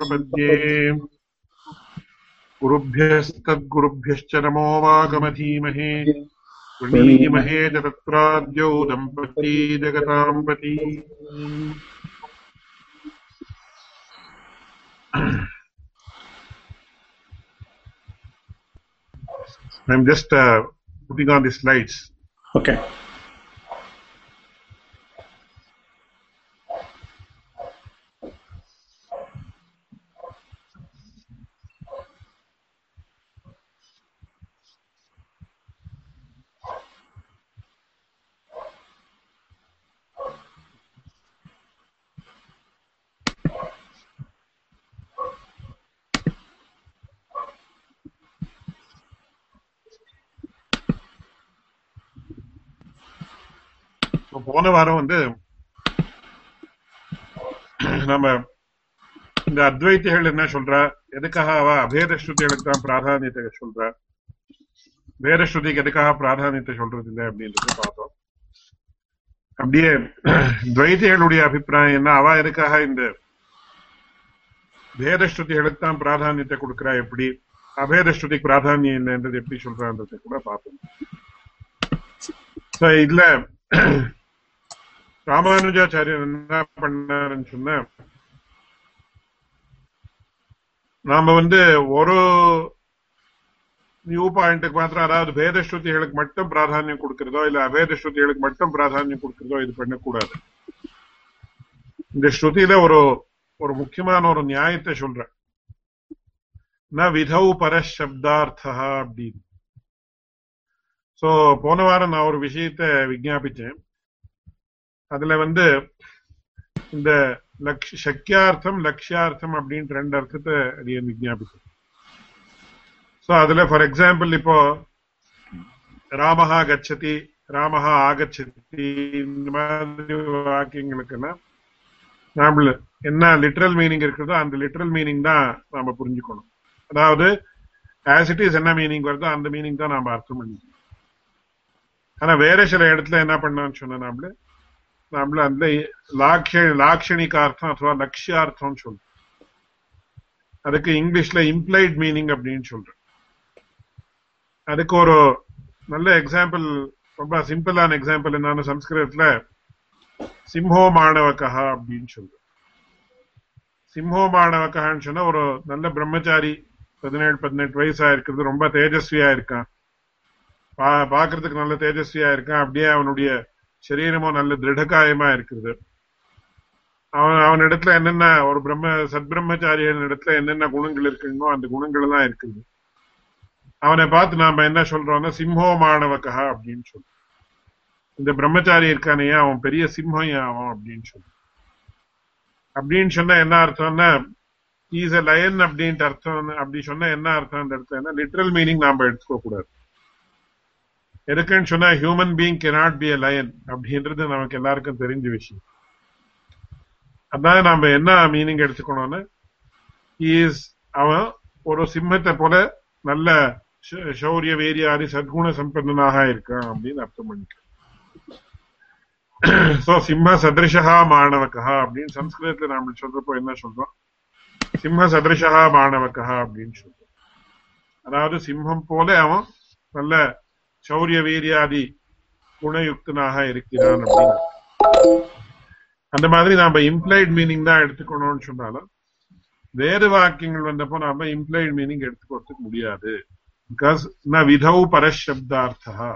प्रपद्ये गुरुभ्यस्तद्गुरुभ्यश्च नमो वागमधीमहे वृणीमहे च तत्राद्यौ दम्पती जगताम् पती I'm just uh, putting on the slides. Okay. வாரம் வந்து நம்ம இந்த அத்வைத்திகள் என்ன சொல்றா? எதுக்காக அவ அபேத ஸ்ருதிகளுக்கு தான் பிராதானியத்தை சொல்றா? வேத ஸ்ருதிக்கு எதுக்காக பிராதானியத்தை சொல்றது இல்லை அப்படின்றது பார்த்தோம். அப்படியே துவைத்திகளுடைய அபிப்பிராயம் என்ன? அவ எதுக்காக இந்த வேத ஸ்ருதிகளுக்கு தான் பிராதானியத்தை கொடுக்கிறா? எப்படி? அபேத ஸ்ருதிக்கு பிராதானியம் இல்லைன்றது எப்படி சொல்றான்றதை கூட பார்த்தோம் இதுல ராமானுஜாச்சாரியர் என்ன பண்ணாருன்னு சொன்ன நாம வந்து ஒரு நியூ பாயிண்ட்டுக்கு மாத்திரம் அதாவது வேத ஸ்ருதிகளுக்கு மட்டும் பிராதானியம் கொடுக்கிறதோ இல்ல அவேத ஸ்ருதிகளுக்கு மட்டும் பிராதானியம் கொடுக்கிறதோ இது பண்ணக்கூடாது. இந்த ஸ்ருதியில ஒரு ஒரு முக்கியமான ஒரு நியாயத்தை சொல்றேன். ந விதவு பரசப்தார்த்தா அப்படின்னு. சோ போன வாரம் நான் ஒரு விஷயத்தை விஜாபிச்சேன் அதுல வந்து இந்த லக்ஷ சக்கியார்த்தம் லட்சியார்த்தம் அப்படின்ற ரெண்டு அர்த்தத்தை அடிய விஜாபிக்கும் சோ அதுல ஃபார் எக்ஸாம்பிள் இப்போ ராமஹா கச்சதி ராமஹா ஆகச்சதி இந்த மாதிரி வாக்கியங்களுக்குன்னா நாம என்ன லிட்ரல் மீனிங் இருக்கிறதோ அந்த லிட்ரல் மீனிங் தான் நாம புரிஞ்சுக்கணும். அதாவது ஆஸ் இட் இஸ் என்ன மீனிங் வருதோ அந்த மீனிங் தான் நாம அர்த்தம் பண்ணிக்கணும். ஆனா வேற சில இடத்துல என்ன பண்ணான்னு சொன்னா நாமளு நம்மள அந்த லாக்ஷ லாக்ஷணிகார்த்தம் அथवा லட்சியார்த்தம் சொல்றோம் அதுக்கு இங்கிலீஷ்ல இம்ப்ளைட் மீனிங் அப்படின்னு சொல்றேன் அதுக்கு ஒரு நல்ல எக்ஸாம்பிள் ரொம்ப சிம்பிளான எக்ஸாம்பிள் என்னன்னு சம்ஸ்கிருதத்துல சிம்ஹோ மாணவக்கா அப்படின்னு சொல்றேன் சிம்ஹோ மாணவக்கான்னு சொன்னா ஒரு நல்ல பிரம்மச்சாரி பதினேழு பதினெட்டு வயசா இருக்கிறது ரொம்ப தேஜஸ்வியா இருக்கான் பா பாக்குறதுக்கு நல்ல தேஜஸ்வியா இருக்கான் அப்படியே அவனுடைய சரீரமும் நல்ல திருடகாயமா இருக்குது. அவன் அவன் இடத்துல என்னென்ன ஒரு பிரம்ம சத்பிரம்மச்சாரியன் இடத்துல என்னென்ன குணங்கள் இருக்குங்களோ அந்த குணங்கள் எல்லாம் இருக்குது. அவனை பார்த்து நாம என்ன சொல்றோம்னா சிம்ஹோ மாணவக்கா அப்படின்னு சொல்றோம் இந்த பிரம்மச்சாரி இருக்கானையே அவன் பெரிய சிம்ஹம் அவன் அப்படின்னு சொல்றான் அப்படின்னு சொன்னா என்ன அர்த்தம்னா இஸ் அ லயன் அப்படின்ட்டு அர்த்தம் அப்படி சொன்னா என்ன அர்த்தம் அந்த இடத்துல? லிட்ரல் மீனிங் நாம எடுத்துக்க கூடாது எதுக்குன்னு சொன்னா human being cannot be a lion அப்படின்றது நமக்கு எல்லாருக்கும் தெரிஞ்ச விஷயம். அதான் நாம என்ன மீனிங் எடுத்துக்கணும்னு இஸ் அவன் ஒரு சிம்மத்தை போல நல்ல சௌரிய வேரியாதி சத்குண சம்பந்தனாக இருக்கான் அப்படின்னு அர்த்தம் பண்ணிக்க சோ சிம்ம சதிருஷா மாணவக்கா அப்படின்னு சம்ஸ்கிருதத்துல நாம சொல்றப்போ என்ன சொல்றோம்? சிம்ம சதிருஷா மாணவக்கா அப்படின்னு சொல்றோம். அதாவது சிம்மம் போல அவன் நல்ல சௌரிய வீரியாதி குணயுக்தனாக இருக்கிறான் அப்படின்னு. அந்த மாதிரி நாம இம்ப்ளைட் மீனிங் தான் எடுத்துக்கணும்னு சொன்னாலும் வேறு வாக்கியங்கள் வந்தப்போ நாம இம்ப்ளைட் மீனிங் எடுத்துக்கொடுத்துக்க முடியாது. பிகாஸ் ந விதவு பரஷப்தார்த்தா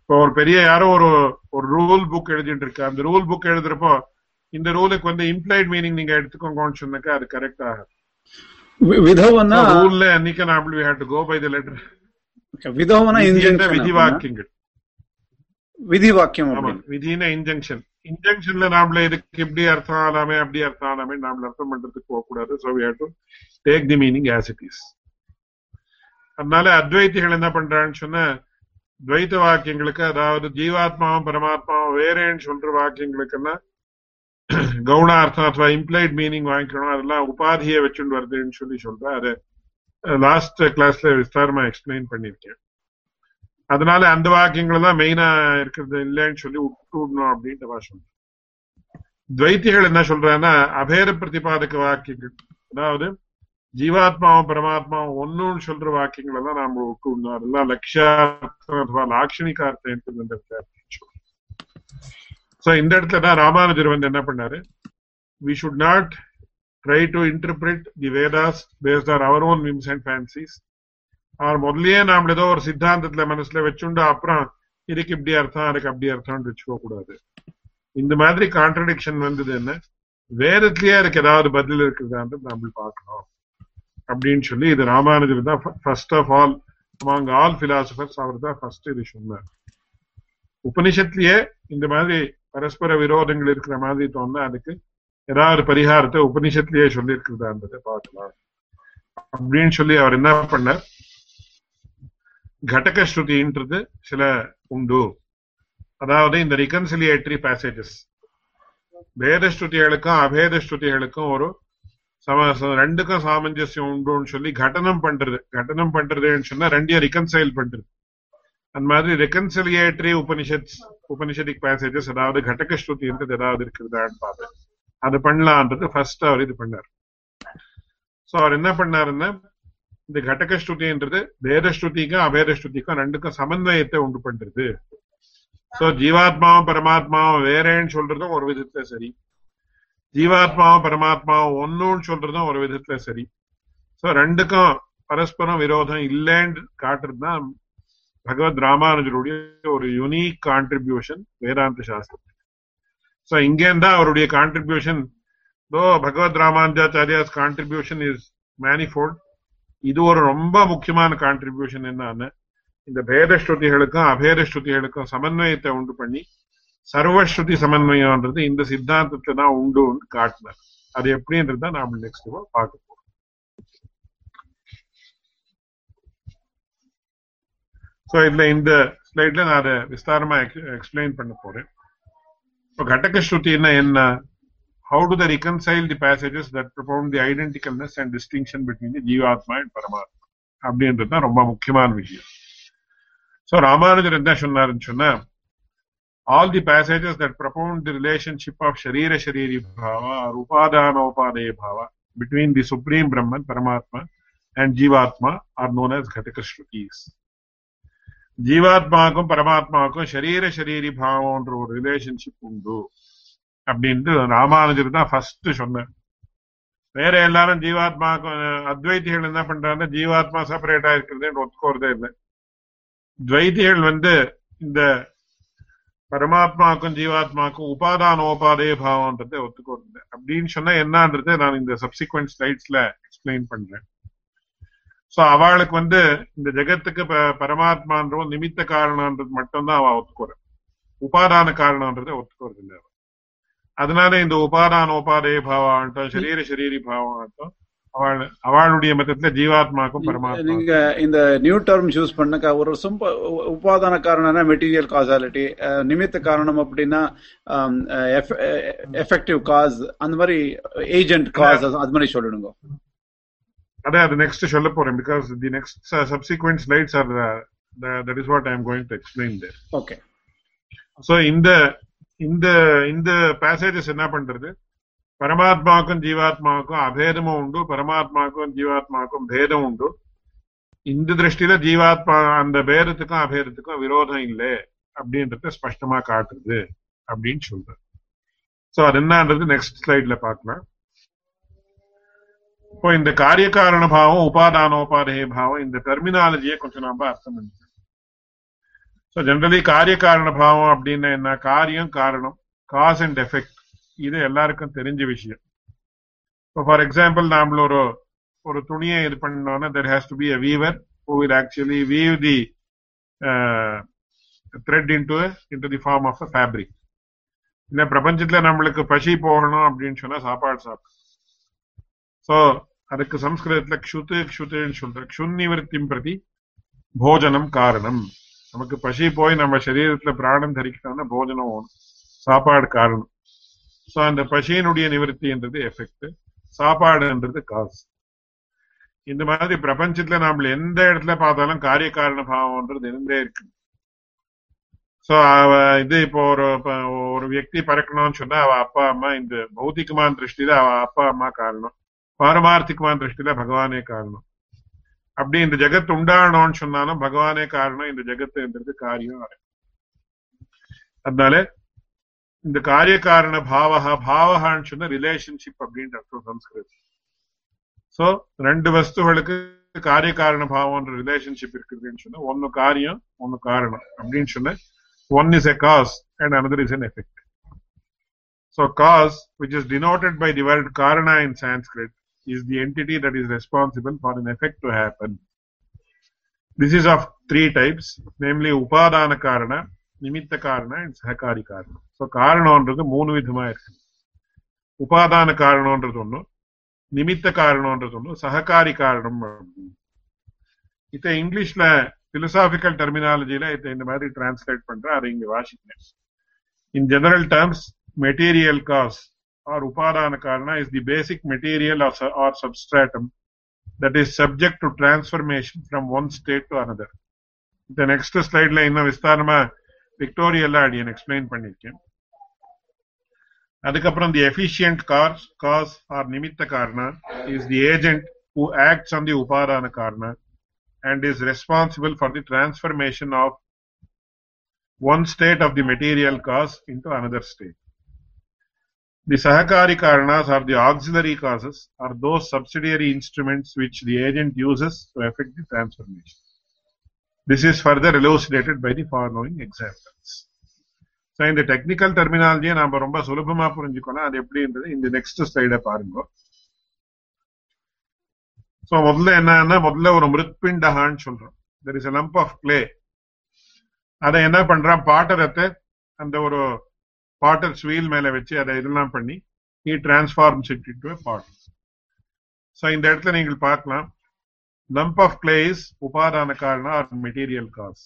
இப்போ ஒரு பெரிய யாரோ ஒரு ஒரு ரூல் புக் எழுதிட்டு இருக்கா அந்த ரூல் புக் எழுதுறப்போ இந்த ரூலுக்கு வந்து இம்ப்ளைட் மீனிங் நீங்க எடுத்துக்கோங்கன்னு சொன்னாக்கா அது கரெக்ட் ஆகாது. விதவுன்னா ரூல்ல அன்னைக்கு நான் we had go by the letter விதவனா injunction விதிவாக்கியங்கள் விதிவாக்கியம் விதினா இப்படி அர்த்தம் அப்படி அர்த்தம் ஆகலாமே அர்த்தம் பண்றதுக்கு போகக்கூடாது so we do take the meaning அதனால அத்வைத்திகள் என்ன பண்றான்னு சொன்ன துவைத்த வாக்கியங்களுக்கு அதாவது ஜீவாத்மாவும் பரமாத்மாவும் வேறேன்னு சொல்ற வாக்கியங்களுக்குன்னா கவுணார்த்தம் அத்வா இம்ப்ளைட் மீனிங் வாங்கிக்கணும் அதெல்லாம் உபாதியை வச்சுட்டு வருதுன்னு சொல்லி சொல்ற அது லாஸ்ட் கிளாஸ்ல விஸ்தாரமா எக்ஸ்பிளைன் பண்ணிருக்கேன் அதனால அந்த வாக்கியங்கள் தான் மெயினா இருக்கிறது இல்லைன்னு சொல்லி விட்டு விடணும் அப்படின்ட்டு வா சொல்றேன். துவைத்திகள் என்ன சொல்றாங்கன்னா அபேர பிரதிபாதக வாக்கியங்கள். அதாவது ஜீவாத்மாவும் பரமாத்மாவும் ஒன்னுன்னு சொல்ற வாக்கியங்களை தான் நாம விட்டுடணும் அதெல்லாம் லட்சியார்த்தம் அதுவா லாட்சணிகார்த்தம் சோ இந்த இடத்துல தான் ராமானுஜர் வந்து என்ன பண்ணாரு? We should not try to interpret the Vedas based or our own whims and fancies அவர் முதல்லயே நாம ஏதோ ஒரு சித்தாந்தத்துல மனசுல வச்சுண்டு அப்புறம் இதுக்கு இப்படி அர்த்தம் அதுக்கு அப்படி அர்த்தம்னு வச்சுக்க கூடாது இந்த மாதிரி கான்ட்ரடிக்ஷன் வந்தது என்ன? வேதத்திலேயே அதுக்கு ஏதாவது பதில் இருக்குதான்னு நம்ம பார்க்கணும். அப்படின்னு சொல்லி இது ராமானுஜர் தான் first of all among all philosophers அவர் தான் ஃபர்ஸ்ட் இது சொன்னார். உபனிஷத்துலயே இந்த மாதிரி பரஸ்பர விரோதங்கள் இருக்கிற மாதிரி தோணுனா அதுக்கு ஏதாவது பரிகாரத்தை உபனிஷத்துலயே சொல்லி இருக்கிறதான்றதை பார்க்கலாம் அப்படின்னு சொல்லி அவர் என்ன பண்ணார்? கடக ஸ்ருதின்றது சில உண்டு. அதாவது இந்த ரிகன்சிலியேட்டரி பேசேஜஸ் வேத ஸ்ருதிகளுக்கும் அபேத ஸ்ருதிகளுக்கும் ஒரு சம ரெண்டுக்கும் சாமஞ்சசியம் உண்டுன்னு சொல்லி கடனம் பண்றது. கடனம் பண்றதுன்னு சொன்னா ரெண்டையும் ரிகன்சைல் பண்றது. அந்த மாதிரி ரெக்கன்சிலியேட்டரி உபனிஷத் உபனிஷதிக் பேசேஜஸ் அதாவது கடக ஸ்ருதின்றது ஏதாவது இருக்கிறதான்னு பார்த்தேன் அது பண்ணலான்றது ஃபர்ஸ்ட் அவர் இது பண்ணார். சோ அவர் என்ன பண்ணாருன்னா இந்த கடக ஸ்ருதின்றது வேத ஸ்ருதிக்கும் அபேத ஸ்ருதிக்கும் ரெண்டுக்கும் சமன்வயத்தை உண்டு பண்றது. சோ ஜீவாத்மாவும் பரமாத்மாவும் வேறேன்னு சொல்றதும் ஒரு விதத்துல சரி. ஜீவாத்மாவும் பரமாத்மாவும் ஒன்னுன்னு சொல்றதும் ஒரு விதத்துல சரி. சோ ரெண்டுக்கும் பரஸ்பரம் விரோதம் இல்லைன்னு காட்டுறது தான் பகவத் ராமானுஜருடைய ஒரு யுனிக் கான்ட்ரிபியூஷன் வேதாந்த சாஸ்திரம் சோ இங்கேருந்தா அவருடைய contribution though Bhagavad Ramanujacharya's contribution is manifold இது ஒரு ரொம்ப முக்கியமான கான்ட்ரிபியூஷன் என்னன்னு இந்த பேத ஸ்ருதிகளுக்கும் அபேத ஸ்ருதிகளுக்கும் சமன்வயத்தை உண்டு பண்ணி சர்வஸ்ருதி சமன்வயம்ன்றது இந்த சித்தாந்தத்தை தான் உண்டு காட்டினார். அது எப்படின்றத நாம நெக்ஸ்ட் பார்க்க போறோம். ஸோ இதுல இந்த ஸ்லைட்ல நான் அதை விஸ்தாரமா எக்ஸ்பிளைன் பண்ண போறேன். இப்போ கடக ஸ்ருதினா என்ன how do they reconcile the passages that propound the identicalness and distinction between the ஜீவாத்மா and பரமாத்மா அப்படின்றது தான் ரொம்ப முக்கியமான விஷயம் சோ ராமானுஜர் என்ன சொன்னாருன்னு சொன்னா all the passages that propound the relationship of sharira shariri bhava or upadana upadaya bhava between the supreme brahman paramatma and jivatma are known as ghataka shrutis ஜீவாத்மாவுக்கும் பரமாத்மாவுக்கும் சரீர சரீரி பாவம்ன்ற ஒரு ரிலேஷன்ஷிப் உண்டு. அப்படின்ட்டு ராமானுஜர் தான் ஃபர்ஸ்ட் சொன்னேன் வேற எல்லாரும் ஜீவாத்மாவுக்கும் அத்வைத்திகள் என்ன பண்றாங்க ஜீவாத்மா செப்பரேட்டா இருக்கிறதுன்னு ஒத்துக்கோறதே இல்லை. துவைத்திகள் வந்து இந்த பரமாத்மாக்கும் ஜீவாத்மாக்கும் உபாதானோபாதே பாவம்ன்றதை ஒத்துக்கோறது அப்படின்னு சொன்னா என்னன்றதை நான் இந்த சப்சிக்வெண்ட் ஸ்லைட்ஸ்ல எக்ஸ்பிளைன் பண்றேன். சோ அவளுக்கு வந்து இந்த ஜெகத்துக்கு பரமாத்மான்ற நிமித்த காரணம்ன்றது மட்டும்தான் அவ ஒத்துக்குறேன் உபாதான காரணம்ன்றதை ஒத்துக்கிறது இல்லை அதனால இந்த உபாதான உபாதய பாவம் ஆகட்டும் சரீர சரீரி பாவம் ஆகட்டும் அவள் அவளுடைய மதத்துல ஜீவாத்மாக்கும் பரமாத்மா நீங்க இந்த நியூ டேர்ம் சூஸ் பண்ண ஒரு சிம்ப உபாதான காரணம்னா மெட்டீரியல் காசாலிட்டி நிமித்த காரணம் அப்படின்னா எஃபெக்டிவ் காஸ் அந்த மாதிரி ஏஜென்ட் காஸ் அது மாதிரி சொல்லிடுங்க. அதே அது நெக்ஸ்ட் சொல்ல போறேன் because the next subsequent slides are that is what I am going to explain there okay so இந்த இந்த இந்த பேசேஜஸ் என்ன பண்றது பரமாத்மாவுக்கும் ஜீவாத்மாவுக்கும் அபேதமும் உண்டு பரமாத்மாவுக்கும் ஜீவாத்மாவுக்கும் பேதம் உண்டு இந்த திருஷ்டியில ஜீவாத்மா அந்த பேதத்துக்கும் அபேதத்துக்கும் விரோதம் இல்லை அப்படின்றத ஸ்பஷ்டமா காட்டுறது அப்படின்னு சொல்றது சோ அது என்னன்றது நெக்ஸ்ட் ஸ்லைட்ல பார்க்கலாம் இப்போ இந்த காரிய காரண பாவம் உபாதானோபாதே பாவம் இந்த டெர்மினாலஜியை கொஞ்சம் நாம அர்த்தம் பண்ணிக்கணும். ஸோ ஜென்ரலி காரிய காரண பாவம் அப்படின்னா என்ன? காரியம் காரணம் காஸ் அண்ட் எஃபெக்ட் இது எல்லாருக்கும் தெரிஞ்ச விஷயம். இப்போ ஃபார் எக்ஸாம்பிள் நாமள ஒரு ஒரு துணியை இது பண்ணோம்னா there has to be a weaver who will actually weave the thread into into the form of a fabric இந்த பிரபஞ்சத்துல நம்மளுக்கு பசி போகணும் அப்படின்னு சொன்னா சாப்பாடு சாப்பிடும் ஸோ அதுக்கு சம்ஸ்கிருதத்துல க்ஷுத்து க்ஷுத்துன்னு சொல்ற க்ஷுன் பிரதி போஜனம் காரணம் நமக்கு பசி போய் நம்ம சரீரத்துல பிராணம் தரிக்கணும்னா போஜனம் வேணும் சாப்பாடு காரணம் சோ அந்த பசியினுடைய நிவர்த்தின்றது எஃபெக்ட் சாப்பாடுன்றது காசு இந்த மாதிரி பிரபஞ்சத்துல நாம எந்த இடத்துல பார்த்தாலும் காரிய காரண பாவம்ன்றது இருந்தே இருக்கு சோ அவ இது இப்போ ஒரு ஒரு வியக்தி பறக்கணும்னு சொன்னா அவ அப்பா அம்மா இந்த பௌத்திகமான திருஷ்டியில அவ அப்பா அம்மா காரணம் பாரமார்த்திகமான திருஷ்டியில பகவானே காரணம். அப்படி இந்த ஜெகத் உண்டாகணும்னு சொன்னாலும் பகவானே காரணம் இந்த ஜெகத்துன்றது காரியம் அதனால இந்த காரிய காரண பாவகா பாவகான்னு சொன்ன ரிலேஷன்ஷிப் அப்படின்ற அர்த்தம் சம்ஸ்கிருதம். சோ ரெண்டு வஸ்துகளுக்கு காரிய காரண பாவம்ன்ற ரிலேஷன்ஷிப் இருக்குதுன்னு சொன்னா ஒன்னு காரியம் ஒன்னு காரணம் அப்படின்னு சொன்ன one is a cause and another is an effect so cause which is denoted by the word karana in sanskrit is the entity that is responsible for an effect to happen this is of three types namely upadana karana nimitta karana and sahakari karana so காரணம்ன்றது மூணு விதமா இருக்கு உபாதான காரணம்ன்றது ஒண்ணு நிமித்த காரணம்ன்றது ஒண்ணு சககாரி காரணம் அப்படின்னு. இத இங்கிலீஷ்ல பிலசாபிக்கல் டெர்மினாலஜில இதை இந்த மாதிரி டிரான்ஸ்லேட் பண்றேன் அதை இங்க வாசிக்கிறேன் இன் general terms material cause R உபாதான காரண is the basic material or substratum that is subject to transformation from one state to another இந்த நெக்ஸ்ட் ஸ்லைட்ல இன்னும் விஸ்தாரமா விக்டோரியல்ல அடியன் எக்ஸ்பிளைன் பண்ணிருக்கேன் அதுக்கப்புறம் the efficient cause cause or நிமித்த காரண is the agent who acts on the உபாதான காரண and is responsible for the transformation of one state of the material cause into another state. The Sahakari Karanas or the auxiliary causes are those subsidiary instruments which the agent uses to effect the transformation. This is further elucidated by the following examples. So இந்த technical டெர்மினாலஜியை நாம ரொம்ப சுலபமா புரிஞ்சுக்கணும் அது எப்படின்றது இந்த next ஸ்லைட பாருங்க சோ முதல்ல என்னன்னா முதல்ல ஒரு மிருத்பிண்டகான்னு சொல்றோம் there is a lump of clay அதை என்ன பண்றான் பாட்டரத்தை அந்த ஒரு பாட்டில்ஸ் வீல் மேலே வச்சு அதை இதெல்லாம் பண்ணி he transforms it into bottle so இந்த இடத்துல நீங்கள் பார்க்கலாம் லம்ப் ஆஃப் கிளே இஸ் உபாதான காரணம் ஆர் மெட்டீரியல் காஸ்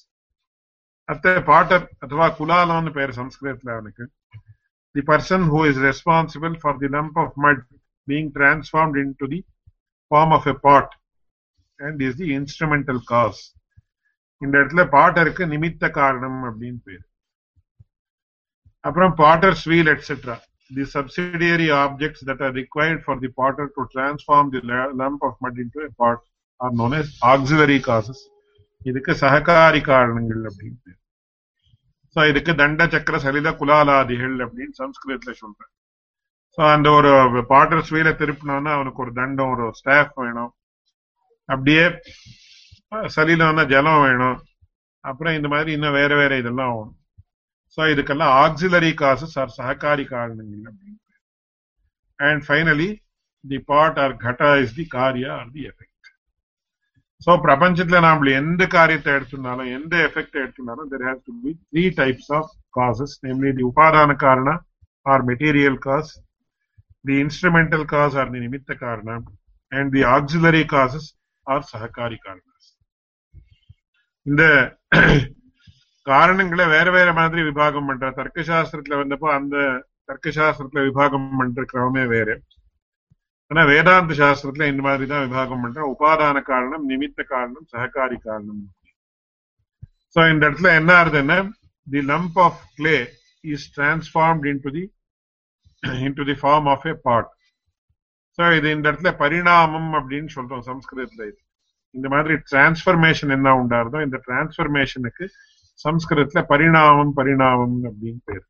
அத்த பாட்டர் அதுவா குலாலம்னு பேர் சம்ஸ்கிருதத்தில் அவனுக்கு the person who is responsible for the lump of mud being transformed into the form of a pot and is the instrumental cause இந்த இடத்துல பாட்டருக்கு நிமித்த காரணம் அப்படின்னு பேர் அப்புறம் potter's wheel et cetera the subsidiary objects that are required for the potter to transform the lump of mud into pot are known as auxiliary causes இதுக்கு சககாரி காரணங்கள் அப்படின்னு ஸோ இதுக்கு தண்ட சக்கர சலித குலாலாதிகள் அப்படின்னு சம்ஸ்கிருதத்துல சொல்றேன் ஸோ அந்த ஒரு பாட்டர்ஸ் வீல திருப்பினோன்னா அவனுக்கு ஒரு தண்டம் ஒரு ஸ்டாஃப் வேணும். அப்படியே சலிலம்னா ஜலம் வேணும். அப்புறம் இந்த மாதிரி இன்னும் வேற வேற இதெல்லாம் ஆகணும். சோ இதுக்கெல்லாம் ஆக்சிலரி காசஸ் ஆர் சககாரி காரணங்கள் அப்படின்னு and finally the pot or khatta is the காரியா ஆர் தி எஃபெக்ட் சோ பிரபஞ்சத்துல நாம எந்த காரியத்தை எடுத்துனாலும் எந்த எஃபெக்ட் எடுத்துனாலும் there has to be three types of causes namely the உபாதான காரண or material cause the instrumental cause or the nimitta karana and the auxiliary causes are sahakari karanas இந்த காரணங்களை வேற வேற மாதிரி விபாகம் பண்ற தர்க்க சாஸ்திரத்துல வந்தப்போ அந்த தர்க்க சாஸ்திரத்துல விபாகம் பண்ற கிரமமே வேற. ஆனா வேதாந்த சாஸ்திரத்துல இந்த மாதிரி தான் விபாகம் பண்ற. உபாதான காரணம் நிமித்த காரணம் சககாரி காரணம். சோ இந்த இடத்துல என்ன ஆகுதுன்னா the lump of clay is transformed into the into the form of a part so இது இந்த இடத்துல பரிணாமம் அப்படின்னு சொல்றோம் சம்ஸ்கிருதத்துல இது. இந்த மாதிரி டிரான்ஸ்பர்மேஷன் என்ன உண்டாருதோ இந்த டிரான்ஸ்பர்மேஷனுக்கு சம்ஸ்கிருதத்துல பரிணாமம் பரிணாமம் அப்படின்னு பேர்.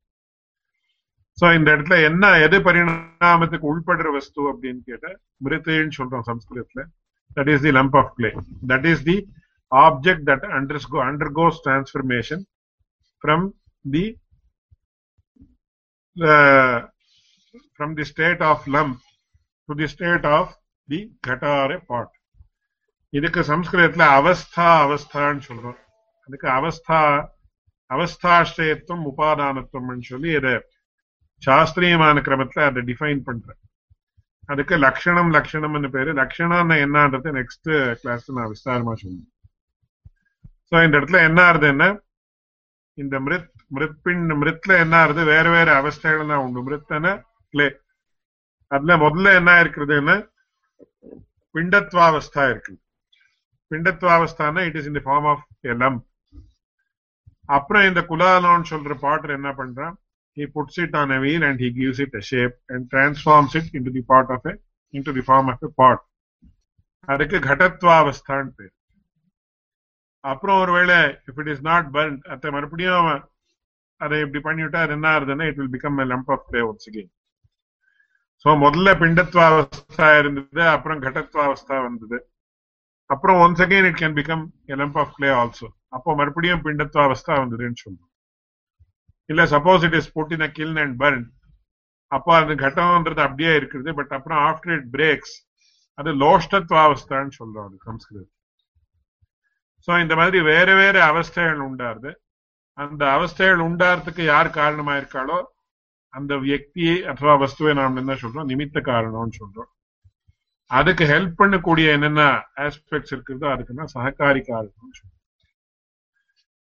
சோ இந்த இடத்துல என்ன எது பரிணாமத்துக்கு உள்படுற வஸ்து அப்படின்னு கேட்ட மிருத்துன்னு சொல்றோம் சம்ஸ்கிருதத்துல. That is the lump of clay that is the object that underscore undergoes transformation from the from the state of lump to the state of the ghata or pot. இதுக்கு சம்ஸ்கிருதத்துல அவஸ்தா அவஸ்தான்னு சொல்றோம். அதுக்கு அவஸ்தா அவஸ்தாஷ்டயத்துவம் உபாதானத்துவம்னு சொல்லி அதை சாஸ்திரியமான கிரமத்துல அதை டிஃபைன் பண்றேன் அதுக்கு லக்ஷணம் லக்ஷணம்னு பேரு லக்ஷணம்னு என்னன்றது நெக்ஸ்ட் கிளாஸ் நான் விஸ்தாரமா சொல்லுவேன் சோ இந்த இடத்துல என்ன ஆறுதுன்னா இந்த மிருத் மிருத்பின் மிருத்ல என்ன ஆறுது வேற வேற அவஸ்தைகள் தான் உண்டு மிருத்தன கிளே அதுல முதல்ல என்ன இருக்குதுன்னா பிண்டத்வாவஸ்தா இருக்கு பிண்டத்வாவஸ்தானா it is in the form of a lump அப்புறம் இந்த குலாலோன்னு சொல்ற பாட்டர் என்ன பண்றான் he puts it on a wheel and he gives it a shape and transforms it into the part of a into the form of a pot. அதுக்கு கடத்வாவஸ்தான் பேர். அப்புறம் ஒருவேளை if it is not burnt அத மறுபடியும் அவன் அதை இப்படி பண்ணிவிட்டா அது என்ன ஆகுதுன்னா it will become lump of clay once again so முதல்ல பிண்டத்வாவஸ்தா இருந்தது அப்புறம் கடத்வாவஸ்தா வந்தது. அப்புறம் once again it can become lump of clay also அப்போ மறுபடியும் பிண்டத்வாவஸ்தா வந்ததுன்னு சொல்லுவோம் இல்ல suppose it is put in a kiln and burn அப்போ அந்த கட்டம்ன்றது அப்படியே இருக்குது. பட் அப்புறம் ஆஃப்டர் இட் பிரேக்ஸ் அது லோஷ்டத்வாவஸ்தான்னு சொல்றோம் அது சம்ஸ்கிருதம் சோ இந்த மாதிரி வேற வேற அவஸ்தைகள் உண்டாருது. அந்த அவஸ்தைகள் உண்டாறதுக்கு யார் காரணமா இருக்காளோ அந்த வியக்தியை அथवा வஸ்துவை நாம் என்ன சொல்றோம்? நிமித்த காரணம்னு சொல்றோம். அதுக்கு ஹெல்ப் பண்ணக்கூடிய என்னென்ன ஆஸ்பெக்ட்ஸ் இருக்குதோ அதுக்குன்னா சககாரி காரணம்னு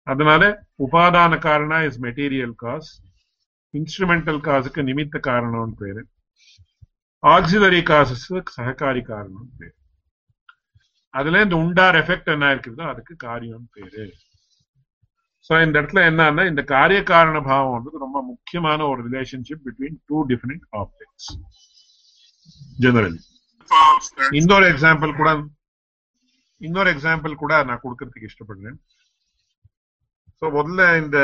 அதனால உபாதான காரணம் இஸ் மெட்டீரியல் காஸ் இன்ஸ்ட்ருமெண்டல் காசுக்கு நிமித்த காரணம்னு பேரு. ஆக்சிலரி காசஸ்க்கு சககாரி காரணம் பேரு. அதுல இந்த உண்டார் எஃபெக்ட் என்ன இருக்குதோ அதுக்கு காரியம் பேரு. சோ இந்த இடத்துல என்னன்னா இந்த காரிய காரண பாவம்ன்றது ரொம்ப முக்கியமான ஒரு relationship between two different objects generally இன்னொரு எக்ஸாம்பிள் கூட இன்னொரு எக்ஸாம்பிள் கூட நான் கொடுக்கறதுக்கு இஷ்டப்படுறேன். சோ முதல்ல இந்த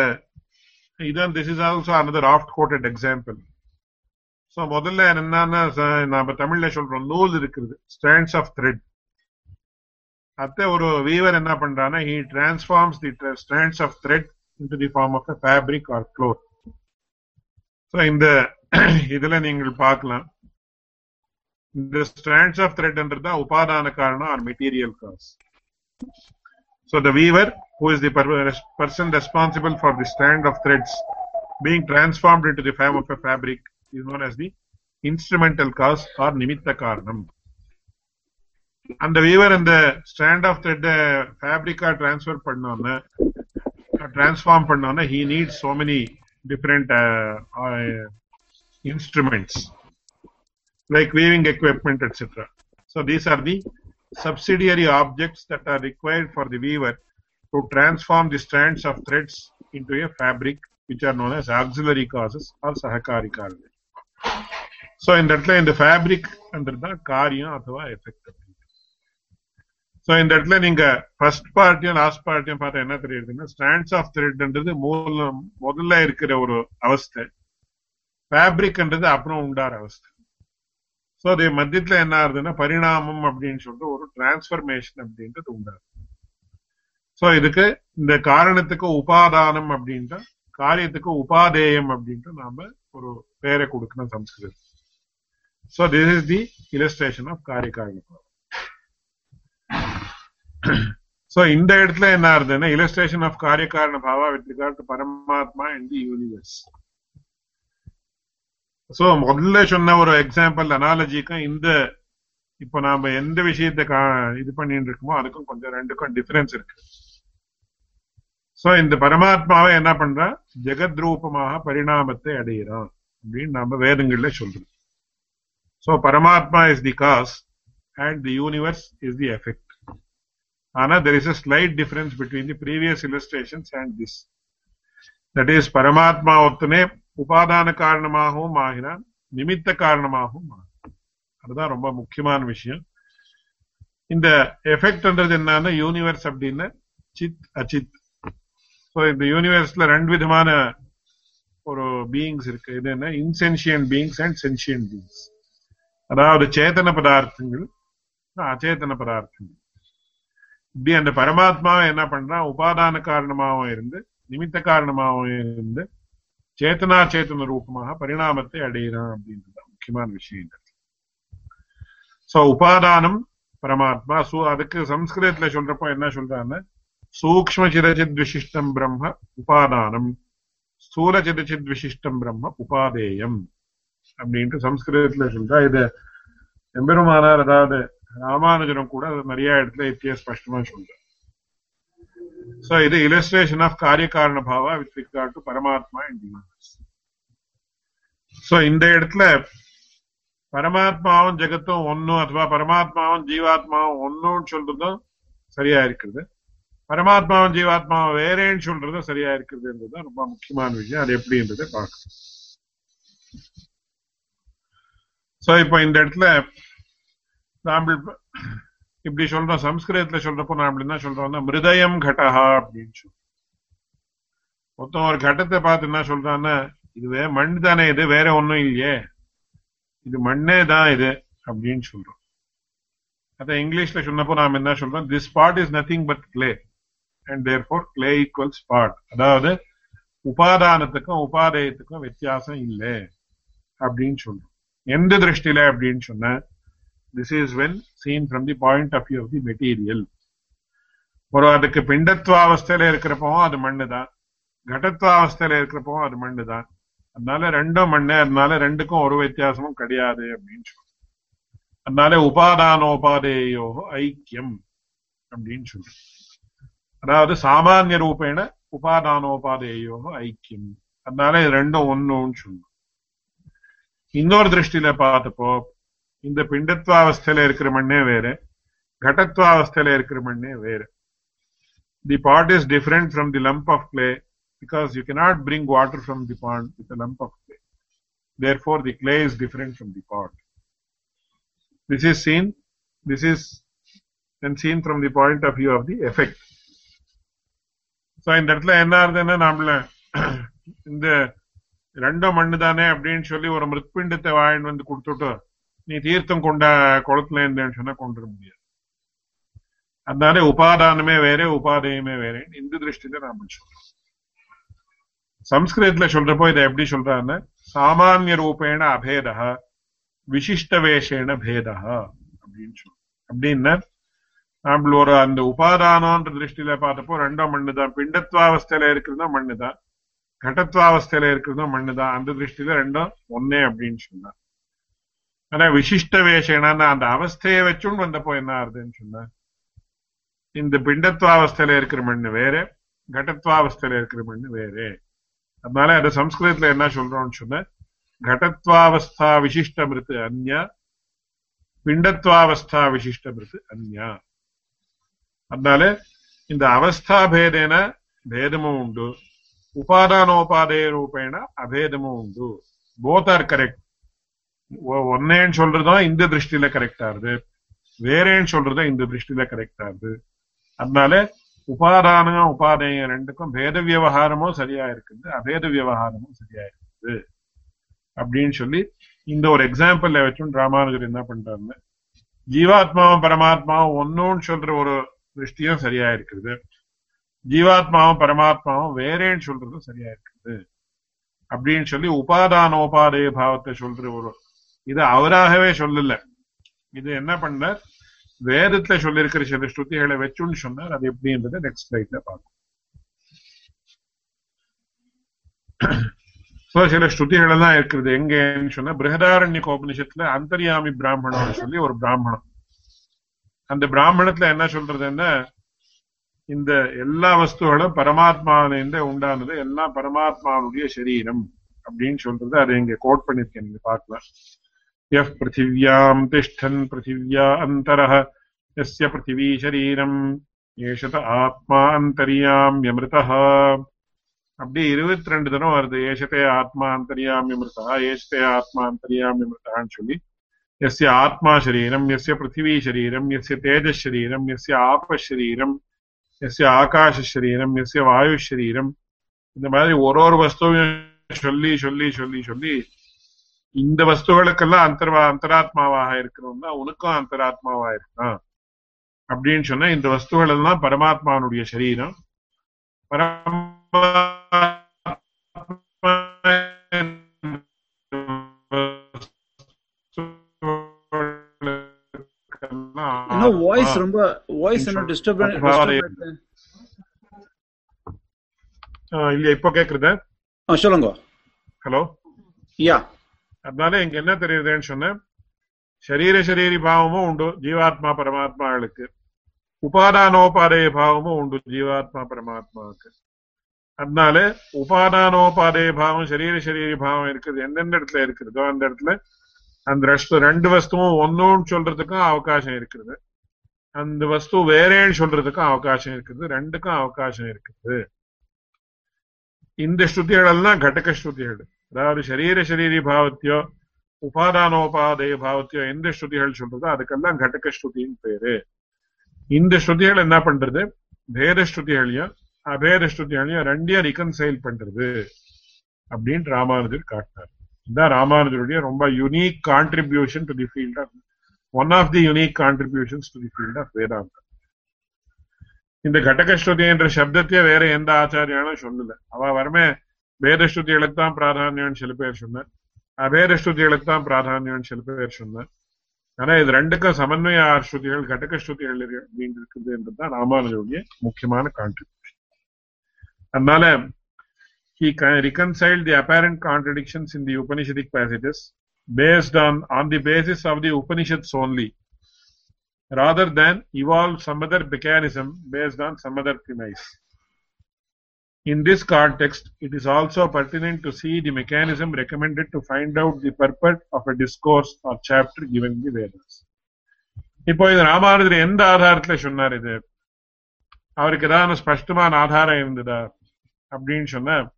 இதான் this is also another oft quoted example so முதல்ல என்னன்னா நம்ம தமிழ்ல சொல்றோம் நூல் இருக்குது ஸ்டாண்ட்ஸ் ஆஃப் த்ரெட் அத்த ஒரு வீவர் என்ன பண்றான்னா he transforms the strands of thread into the form of fabric or cloth so இந்த இதுல நீங்கள் பார்க்கலாம். இந்த ஸ்டாண்ட்ஸ் ஆஃப் த்ரெட்ன்றது தான் உபாதான காரணம் or material cause So the weaver, who is the per- person responsible for the strand of threads being transformed into the form of a fabric, is known as the instrumental cause or nimitta karanam. அந்த viewer அந்த stand of thread ஃபேப்ரிக்கா transfer பண்ணோன்னு transform பண்ணோன்னா he need so many different instruments Like weaving equipment etcetera so these are the subsidiary objects that are required for the weaver to transform the strands of threads into a fabric which are known as auxiliary causes or sahakari causes. So in that in the fabric under the காரியம் அதுவா effect so இந்த இடத்துல நீங்க first பார்ட்டியும் last பார்ட்டியும் பார்த்தா என்ன தெரியுதுன்னா stands of த்ரெட்ன்றது மூலம் முதல்ல இருக்கிற ஒரு அவஸ்தை ஃபேப்ரிக்ன்றது அப்புறம் உண்டார அவஸ்தை ஸோ அது மத்தியத்துல என்ன ஆகுதுன்னா பரிணாமம் அப்படின்னு சொல்லிட்டு ஒரு டிரான்ஸ்பர்மேஷன் அப்படின்றது உண்டாது ஸோ இதுக்கு இந்த காரணத்துக்கு உபாதானம் அப்படின்ட்டு காரியத்துக்கு உபாதேயம் அப்படின்ட்டு நாம ஒரு பேரை கொடுக்கணும் சம்ஸ்கிருதம் so this is the illustration of karya karanam so இந்த இடத்துல என்ன ஆகுதுன்னா illustration of karyakarana bhava with regard to Paramatma in the universe so முதல்ல சொன்ன ஒரு எக்ஸாம்பிள் அனாலஜிக்கும் இந்த இப்போ நாம எந்த விஷயத்த இது பண்ணிட்டு இருக்கோமோ அதுக்கும் கொஞ்சம் ரெண்டுக்கும் டிஃபரன்ஸ் இருக்கு. சோ இந்த பரமாத்மாவை என்ன பண்றா? ஜெகத் ரூபமாக பரிணாமத்தை அடையிறான் அப்படின்னு நாம வேதங்கள்ல சொல்றோம். So Paramatma is the cause and the universe is the effect ஆனா there is a slight difference between the previous illustrations and this that is Paramatma ஒருத்தனே உபாதான காரணமாகவும் ஆகிறான் நிமித்த காரணமாகவும் ஆகிறான். அதுதான் ரொம்ப முக்கியமான விஷயம். இந்த எஃபெக்ட்ன்றது என்னன்னா யூனிவர்ஸ் அப்படின்னு சித் அச்சித் ஸோ இந்த யூனிவர்ஸ்ல ரெண்டு விதமான ஒரு பீயிங்ஸ் இருக்கு. இது என்ன? Insentient beings and sentient beings அதாவது சேத்தன பதார்த்தங்கள் அச்சேதன பதார்த்தங்கள். இப்படி அந்த பரமாத்மாவை என்ன பண்றான்? உபாதான காரணமாகவும் இருந்து நிமித்த காரணமாகவும் இருந்து சேத்தனா சேத்தன ரூபமாக பரிணாமத்தை அடையிறான் அப்படின்றது முக்கியமான விஷயம் சோ உபாதானம் பரமாத்மா சு அதுக்கு சம்ஸ்கிருதத்துல சொல்றப்போ என்ன சொல்றான்னு சூக்ம சிதச்சித் விசிஷ்டம் பிரம்ம உபாதானம். ஸ்தூல சிதச்சித் விசிஷ்டம் பிரம்ம உபாதேயம் அப்படின்ட்டு சம்ஸ்கிருதத்துல சொல்றா. இது எம்பெருமானார் அதாவது ராமானுஜனம் கூட நிறைய இடத்துல இத்திய ஸ்பஷ்டமா சொல்ற சோ இது இலஸ்ட்ரேஷன் ஆஃப் காரிய காரண பாவா with regard to Paramatma and universe so இந்த இடத்துல பரமாத்மாவும் ஜெகத்தும் ஒன்னும் அதுவா பரமாத்மாவும் ஜீவாத்மாவும் ஒன்னும் சொல்றதும் சரியா இருக்குது பரமாத்மாவும் ஜீவாத்மாவும் வேறேன்னு சொல்றதும் சரியா இருக்குதுன்றது ரொம்ப முக்கியமான விஷயம் அது எப்படின்றதை பார்க்கணும் சோ இப்போ இந்த இடத்துல சாம்பிள் இப்படி சொல்றோம் சம்ஸ்கிருதத்துல சொல்றப்போ நான் என்ன சொல்றோம்னா மிருதயம் கடஹா அப்படின்னு சொல்றோம் மொத்தம் ஒரு கட்டத்தை பார்த்து என்ன சொல்றான்னா இதுவே மண் தானே இது வேற ஒண்ணும் இல்லையே. இது மண்ணே தான் இது அப்படின்னு சொல்றோம் அத இங்கிலீஷ்ல சொன்னப்போ நாம என்ன சொல்றோம் this spot is nothing but clay and therefore clay equal spot அதாவது உபாதானத்துக்கும் உபாதயத்துக்கும் வித்தியாசம் இல்லை அப்படின்னு சொல்றோம் எந்த திருஷ்டியில அப்படின்னு சொன்ன this is when seen from the point of view of the material ஒரு அதுக்கு பிண்டத்வாவஸ்தையில இருக்கிறப்பவும் அது மண்ணு தான் கடத்வாவஸ்தையில இருக்கிறப்பவும் அது மண்ணு தான் அதனால ரெண்டும் மண்ணு அதனால ரெண்டுக்கும் ஒரு வித்தியாசமும் கிடையாது அப்படின்னு சொல்றோம். அதனால உபாதானோபாதேயோ ஐக்கியம் அப்படின்னு சொல்றோம். அதாவது சாமானிய ரூபேண உபாதானோபாதேயோ ஐக்கியம். அதனால இது ரெண்டும் ஒண்ணுன்னு சொல்லணும் இன்னொரு திருஷ்டியில பார்த்தப்போ இந்த பிண்டத்வாவஸ்தையில இருக்கிற மண்ணே வேற கடத்வாவஸ்தையில இருக்கிற மண்ணே வேற தி part is different from the lump of clay because you cannot bring water from the pond with a lump of clay. Therefore, the clay is different from the pot. This is seen, this is then seen from the point of view of the effect. So, இந்த இடத்துல என்ன ஆகுதுன்னா நம்மள இந்த ரெண்டும் மண்ணு தானே அப்படின்னு சொல்லி ஒரு மிருத்பிண்டத்தை வாங்கிட்டு வந்து கொடுத்துட்டு நீ தீர்த்தம் கொண்ட குளத்துல இருந்தேன்னு சொன்னா கொண்டு முடியாது. அதனால உபாதானமே வேற உபாதயமே வேற. இந்த திருஷ்டியில நாம சொல்றோம். சம்ஸ்கிருதத்துல சொல்றப்போ இதை எப்படி சொல்றாருன்னா சாமானிய ரூபேண அபேத விசிஷ்ட வேஷேன பேத அப்படின்னு சொல்றோம். அப்படின்னா நம்மள ஒரு அந்த உபாதானம்ன்ற திருஷ்டியில பார்த்தப்போ ரெண்டும் மண்ணு தான் பிண்டத்வாவஸ்தையில இருக்கிறதும் மண்ணு தான் கடத்வாவஸ்தையில இருக்கிறதும் மண்ணு தான் அந்த திருஷ்டியில ரெண்டும் ஒன்னே அப்படின்னு சொன்னா ஆனா விசிஷ்ட வேஷேனா அந்த அவஸ்தையை வச்சும் வந்தப்போ என்ன ஆறுதுன்னு சொன்ன இந்த பிண்டத்வாவஸ்தையில இருக்கிற மண்ணு வேற கடத்வாவஸ்தையில இருக்கிற மண்ணு வேற. அதனால அது சம்ஸ்கிருதத்துல என்ன சொல்றோம்னு சொன்ன கடத்வாவஸ்தா விசிஷ்ட மிருத்து அந்யா பிண்டத்வாவஸ்தா விசிஷ்ட மிருத்து அந்யா அதனால இந்த அவஸ்தா பேதேன பேதமும் உண்டு. உபாதானோபாதே ரூபேண அபேதமும் உண்டு. போத் ஆர் கரெக்ட் ஒன்னேன்னு சொல்றதும் இந்த திருஷ்டியில கரெக்ட் ஆகுது வேறேன்னு சொல்றதும் இந்த திருஷ்டியில கரெக்ட் ஆகுது அதனால உபாதானம் உபாதேயம் ரெண்டுக்கும் பேத விவகாரமும் சரியா இருக்குது அபேத விவகாரமும் சரியா இருக்குது அப்படின்னு சொல்லி இந்த ஒரு எக்ஸாம்பிள் வச்சும் ராமானுஜர் என்ன பண்றாருன்னு ஜீவாத்மாவும் பரமாத்மாவும் ஒன்னும் சொல்ற ஒரு திருஷ்டியும் சரியா இருக்குது ஜீவாத்மாவும் பரமாத்மாவும் வேறேன்னு சொல்றதும் சரியா இருக்குது அப்படின்னு சொல்லி உபாதானோபாதய பாவத்தை சொல்ற ஒரு இது அவராகவே சொல்லல. இது என்ன பண்ண வேதத்துல சொல்லியிருக்கிற சில ஸ்ருதிகளை வச்சுன்னு சொன்னார். அது எப்படின்றத நெக்ஸ்ட் ஸ்லைட்ல பார்ப்போம். சோ சில ஸ்ருதிகள் எல்லாம் இருக்குது எங்கன்னு சொன்னா பிரகதாரண்ய கோபனிஷத்துல அந்தரியாமி பிராமணம்னு சொல்லி ஒரு பிராமணம். அந்த பிராமணத்துல என்ன சொல்றதுன்னா இந்த எல்லா வஸ்துகளும் பரமாத்மாவிலிருந்து உண்டானது எல்லாம் பரமாத்மாவுடைய சரீரம் அப்படின்னு சொல்றது அதை இங்க கோட் பண்ணிருக்கேன் நீங்க பார்க்கலாம். यः पृथिव्याम् तिष्ठन् पृथिव्या अन्तरः यस्य पृथिवी शरीरम् ஏஷத ஆத்மா அந்தரியாமியமிருதः அப்படி இருபத்தி ரெண்டு தரம் வருது ஏஷத்தே ஆத்மா அந்தரியாமியமிருதா ஏஷத்தே ஆத்மா அந்தரியாமியமிருதான்னு சொல்லி எஸ்ய ஆத்மா சரீரம் எஸ்ய பிருத்திவி சரீரம் எஸ்ய தேஜஸ் சரீரம் எஸ்ய ஆப சரீரம் எஸ்ய ஆகாஷ சரீரம் எஸ்ய வாயு சரீரம் இந்த மாதிரி ஒரு ஒரு வஸ்துவையும் சொல்லி சொல்லி சொல்லி சொல்லி இந்த வஸ்துகளுக்கெல்லாம் அந்தர்வா அந்தராத்மாவாக இருக்கணும்னா உனக்கும் அந்தராத்மாவா இருக்கான் அப்படின்னு சொன்னா இந்த வஸ்துகள் எல்லாம் பரமாத்மானுடைய சரீரம். வாய்ஸ் ரொம்ப வாய்ஸ் என்ன டிஸ்டர்ப் இல்ல இப்ப கேக்குறத? சொல்லுங்க. ஹலோ? யா. அதனால இங்க என்ன தெரியுதுன்னு சொன்ன சரீர சரீரி பாவமும் உண்டு ஜீவாத்மா பரமாத்மாவுக்கு உபாதானோபாதய பாவமும் உண்டு ஜீவாத்மா பரமாத்மாவுக்கு. அதனால உபாதானோபாதய பாவம் சரீர சரீரி பாவம் இருக்குது. எந்தெந்த இடத்துல இருக்கிறதோ அந்த இடத்துல அந்த ரெண்டு ரெண்டு வஸ்துவும் ஒன்னும் சொல்றதுக்கும் அவகாசம் இருக்குது. அந்த வஸ்து வேறேன்னு சொல்றதுக்கும் அவகாசம் இருக்குது. ரெண்டுக்கும் அவகாசம் இருக்குது. இந்த ஸ்ருதிகள் எல்லாம் கடக ஸ்ருதிகள். அதாவது சரீர சரீரி பாவத்தியோ உபாதானோபாதய பாவத்தியோ எந்த ஸ்ருதிகள் சொல்றதோ அதுக்கெல்லாம் கடக ஸ்ருதின்னு பேரு. இந்த ஸ்ருதிகள் என்ன பண்றது? பேத ஸ்ருதிகளையும் அபேத ஸ்ருதிகளையும் ரெண்டையும் ரிகன்சைல் பண்றது அப்படின்னு ராமானுஜர் காட்டினார். இதுதான் ராமானுஜருடைய ரொம்ப unique contribution to the field of one of the unique contributions to the field of Vedantam இந்த கடகஸ்ருதி என்ற சப்தத்தையே வேற எந்த ஆச்சாரியாலும் சொல்லல. அவ வரமே வேதஸ்ருதிகளுக்கு தான் பிராதானியம்னு சில பேர் சொன்னார் அபேதஸ்ருதிகளுக்கு தான் பிராதானியம்னு சில பேர் சொன்னார் ஆனா இது ரெண்டுக்கும் சமன்வய ஸ்ருதிகள் கடகஸ்ருதிகள் அப்படின்னு இருக்குது என்றுதான் ராமானுஜருடைய முக்கியமான கான்ட்ரிபியூஷன் அதனால he reconciled the apparent contradictions in the Upanishadic passages based on, on the basis of the Upanishads only, rather than evolve some other mechanism based on some other premise. In this context, it is also pertinent to see the mechanism recommended to find out the purport of a discourse or chapter given the Vedas. இப்போ இது ராமானுஜர் எந்த ஆதாரத்துல சொன்னார் இது? அவருக்கு ஏதாவது ஸ்பஷ்டமான ஆதாரம் இருந்ததா? அப்படின்னு சொன்ன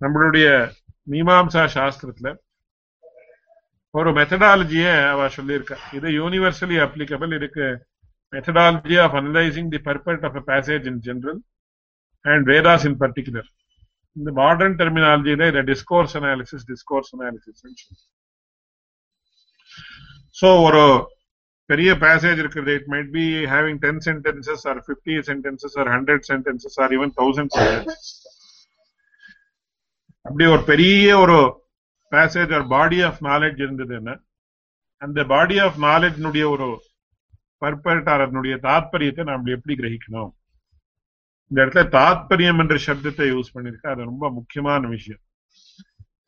நம்மளுடைய மீமாம்சா சாஸ்திரத்துல ஒரு மெத்தடாலஜிய அவ சொல்லியிருக்கா. இது யூனிவர்சலி அப்ளிகபிள் இதுக்கு methodology of analysing the purport of a passage in general and Vedas in particular இந்த மாடர்ன் டெர்மினாலஜியில இதை discourse analysis discourse analysis so ஒரு பெரிய பேசேஜ் இருக்குது. It might be having ten sentences or fifty sentences or hundred sentences or even thousand sentences அப்படி ஒரு பெரிய ஒரு பேசேஜ் ஒரு பாடி ஆஃப் நாலேஜ் இருந்ததுன்னா அந்த பாடி ஆஃப் நாலேஜ்னுடைய ஒரு பர்பர்ட் அதனுடைய தாத்பரியத்தை நாம் எப்படி கிரகிக்கணும்? இந்த இடத்துல தாத்பரியம் என்ற சப்தத்தை யூஸ் பண்ணிருக்க அது ரொம்ப முக்கியமான விஷயம்.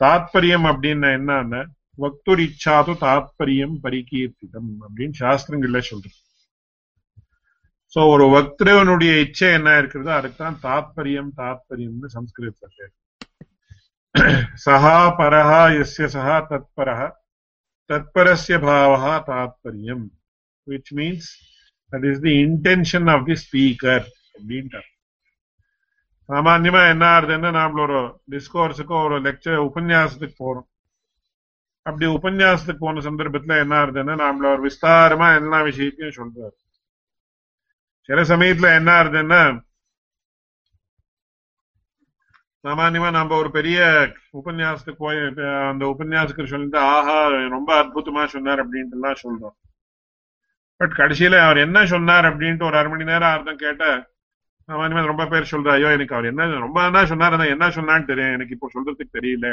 தாத்பரியம் அப்படின்னு என்னன்னா வக்துர் இச்சாது தாத்பரியம் பரிகீர்த்திதம் அப்படின்னு சாஸ்திரங்கள்ல சொல்றோம் சோ ஒரு வக்திரவனுடைய இச்சை என்ன இருக்கிறதோ அதுக்கு தான் தாத்பரியம் தாத்பரியம்னு சம்ஸ்கிருதத்துல பேர் சஹா பரஹா எஸ்ய சஹா தத்பரஹ தத்பரஸ்ய பாவஹா தாத்பரியம் which means that is the intention of the speaker அப்படின்ட்டார் சாமான்யமா என்ன ஆகுதுன்னா நாம ஒரு டிஸ்கோர்ஸுக்கோ ஒரு லெக்சர் உபன்யாசத்துக்கு போறோம். அப்படி உபன்யாசத்துக்கு போன சந்தர்ப்பத்துல என்ன ஆகுதுன்னா நாமள ஒரு விஸ்தாரமா எல்லா விஷயத்தையும் சொல்றாரு. சில சமயத்துல என்ன ஆகுதுன்னா சாமான்யமா நம்ம ஒரு பெரிய உபன்யாசத்துக்கு போய் அந்த உபன்யாசத்துக்கு சொல்லிட்டு ஆஹா ரொம்ப அற்புதமா சொன்னார் அப்படின்ட்டு எல்லாம் சொல்றோம். பட் கடைசியில அவர் என்ன சொன்னார் அப்படின்ட்டு ஒரு அரை மணி நேரம் அர்த்தம் கேட்ட அவன் ரொம்ப பேர் சொல்ற ஐயோ எனக்கு அவர் என்ன ரொம்ப என்ன சொன்னார் என்ன சொன்னான்னு தெரியும். எனக்கு இப்போ சொல்றதுக்கு தெரியல.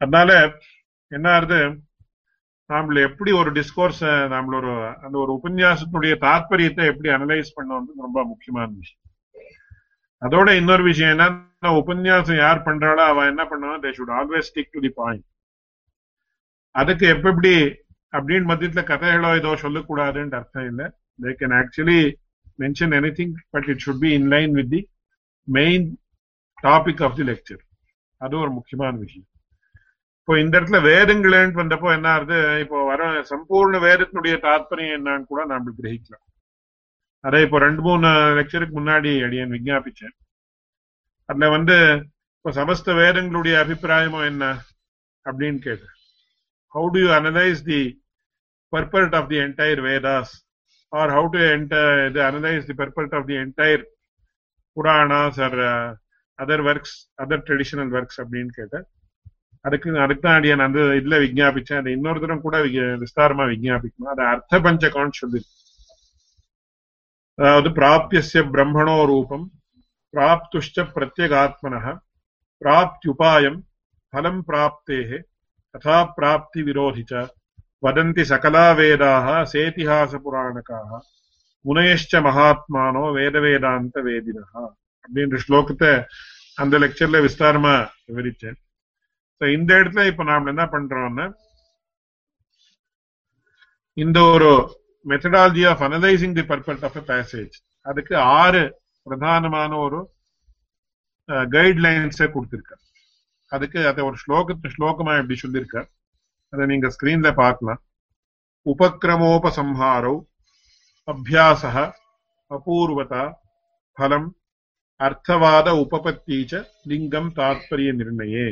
அதனால என்ன ஆகுது? நாமள எப்படி ஒரு டிஸ்கோர்ஸ் நம்மள ஒரு அந்த ஒரு உபன்யாசத்தினுடைய தாற்பயத்தை எப்படி அனலைஸ் பண்ணோம்ன்றது ரொம்ப முக்கியமான விஷயம். அதோட இன்னொரு விஷயம் என்ன உபன்யாசம் யார் பண்றாளோ அவன் என்ன பண்ணுவான் they should always stick to the point அதுக்கு எப்ப எப்படி அப்படின்னு மத்தியத்துல கதைகளோ ஏதோ சொல்லக்கூடாதுன்னு அர்த்தம் இல்லை. They can actually mention anything but it be be in line with the main topic of the lecture அது ஒரு முக்கியமான விஷயம். இப்போ இந்த இடத்துல வேதங்களேன்னு வந்தப்போ என்ன ஆகுது? இப்போ வர சம்பூர்ண வேதத்தினுடைய தாத்பரியம் என்னன்னு கூட நாம கிரகிக்கலாம். அதே இப்போ ரெண்டு மூணு லெக்சருக்கு முன்னாடி அடியன் விஞ்ஞாபிச்சேன் அதுல வந்து இப்போ சமஸ்த வேதங்களுடைய அபிப்பிராயமும் என்ன அப்படின்னு கேட்டேன். How do you analyse the purport of the entire Vedas or how to enter, the, analyze the purport of the entire Puranas or uh, other works other traditional works அப்படின்னு கேட்டேன். அதுக்கு அதுக்கு தான் அடியான் அந்த இதுல விஜாபிச்சேன் அது இன்னொரு தரம் கூட விஸ்தாரமா விஜாபிக்கணும் அது அர்த்த பஞ்சகான்னு சொல்லு அதாவது பிராப்திய பிரம்மணோ ரூபம் பிராப்துஷ்ட பிரத்யகாத்மன பிராப்தியுபாயம் பலம் பிராப்தே ததா பிராப்தி விரோதிச்ச वदन्ति सकला वेदाः சேதிஹாசபுராணக்காக முனையஷ்ட மகாத்மானோ வேத வேதாந்த வேதினஹ அப்படின்ற ஸ்லோகத்தை அந்த லெக்சர்ல விஸ்தாரமா விவரிச்சேன் இந்த இடத்துல இப்ப நாம என்ன பண்றோம்னா இந்த ஒரு methodology of analysing the purport of a passage அதுக்கு ஆறு பிரதானமான ஒரு கைட்லைன்ஸை கொடுத்திருக்கார் அதுக்கு அதை ஒரு ஸ்லோகத்து ஸ்லோகமா எப்படி சொல்லியிருக்கார் அதை நீங்க ஸ்கிரீன்ல பார்க்கலாம். உபக்கிரமோபசம்ஹாரௌ அபியாச அபூர்வதா ஃபலம் அர்த்தவாத உபபத்தீச்ச லிங்கம் தாத்பரிய நிர்ணயே.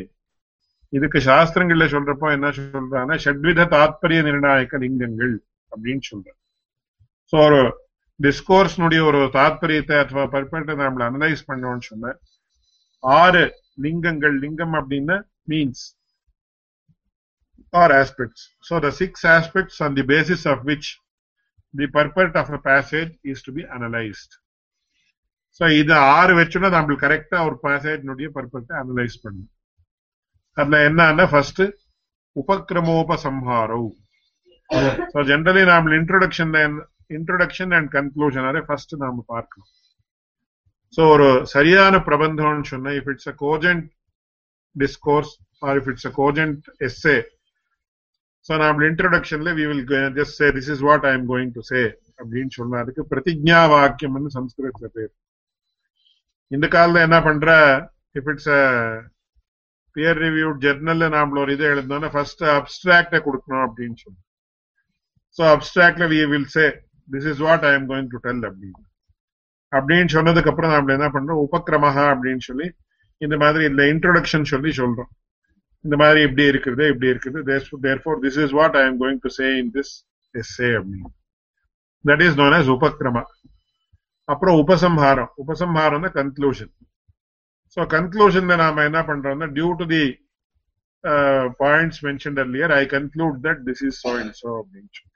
இதுக்கு சாஸ்திரங்கள்ல சொல்றப்போ என்ன சொல்றான்னா ஷட்வித தாத்பரிய நிர்ணாயக்க லிங்கங்கள் அப்படின்னு சொல்ற சோ ஒரு டிஸ்கோர்ஸ்னுடைய ஒரு தாத்பரியத்தை ಅಥವಾ பர்பட்டை நாம அனலைஸ் பண்ணோம்னு சொன்ன ஆறு லிங்கங்கள் லிங்கம் அப்படின்னா means are aspects. So the six aspects on the basis of which the purport of a passage is to be analyzed. So இது ஆறு வச்சுன்னா நம்மளுக்கு கரெக்டா ஒரு பேசேஜினுடைய பர்பத்தை அனலைஸ் பண்ணும் அதுல என்னன்னா ஃபர்ஸ்ட் உபக்கிரமோபசம்ஹாரம் ஸோ ஜென்ரலி நாம இன்ட்ரோடக்ஷன்ல இன்ட்ரோடக்ஷன் அண்ட் கன்க்ளூஷன் ஃபர்ஸ்ட் நாம பார்க்கணும் ஸோ ஒரு சரியான பிரபந்தம்னு சொன்னா if it's a cogent discourse or if it's a cogent essay so நாம இன்ட்ரடக்ஷன்ல we will just say this is what I am going to say அப்படின்னு சொன்னா அதுக்கு பிரதிஜா வாக்கியம்னு சம்ஸ்கிருதத்துல பேர். இந்த காலத்துல என்ன பண்ற? இஃப் இட்ஸ் பியர் ரிவியூட் ஜெர்னல்ல நாமள ஒரு இது எழுந்தோம்னா ஃபர்ஸ்ட் அப்டிராக்ட கொடுக்கணும் அப்படின்னு சொன்னோம் so அப்டிராக்ட்ல we will say this is what I am going to tell அப்படின்னு. அப்படின்னு சொன்னதுக்கு அப்புறம் நாம என்ன பண்றோம்? உபக்கிரமஹா அப்படின்னு சொல்லி இந்த மாதிரி இந்த இன்ட்ரோடக்ஷன் சொல்லி சொல்றோம். இந்த மாதிரி இப்படி இருக்குது இப்படி இருக்குது. Therefore this is what I am going to say in this essay அப்படின்னு that is known as upakrama அப்புறம் உபசம்ஹாரம். உபசம்ஹாரம் கன்க்ளூஷன் ஸோ கன்க்ளூஷன்ல நாம என்ன பண்றோம்னா due to the points mention earlier I conclude that this is so in so அப்படின்னு சொல்லி.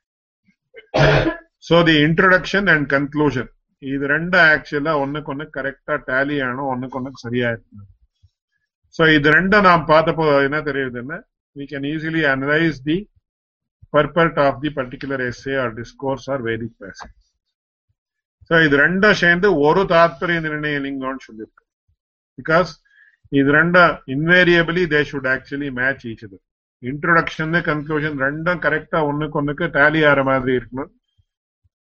So the introduction and conclusion இது ரெண்டு ஆக்சுவலா ஒன்னுக்கு ஒன்னு கரெக்டா டேலி ஆகணும் ஒன்னுக்கு ஒன்னுக்கு சரியா இருக்கணும் ஸோ இது ரெண்டும் நாம் பார்த்தப்போ என்ன தெரியுதுன்னா we can easily analyze the purport of the particular essay or discourse or Vedic passage. So இது ரெண்டும் சேர்ந்து ஒரு தாத்பரிய நிர்ணய லிங்கம்னு சொல்லியிருக்கு பிகாஸ் இது ரெண்டும் invariably they should actually match each இது இன்ட்ரோடக்ஷன் கன்க்ளூஷன் ரெண்டும் கரெக்டா ஒண்ணுக்கு ஒண்ணுக்கு டேலி ஆகிற மாதிரி இருக்கணும்.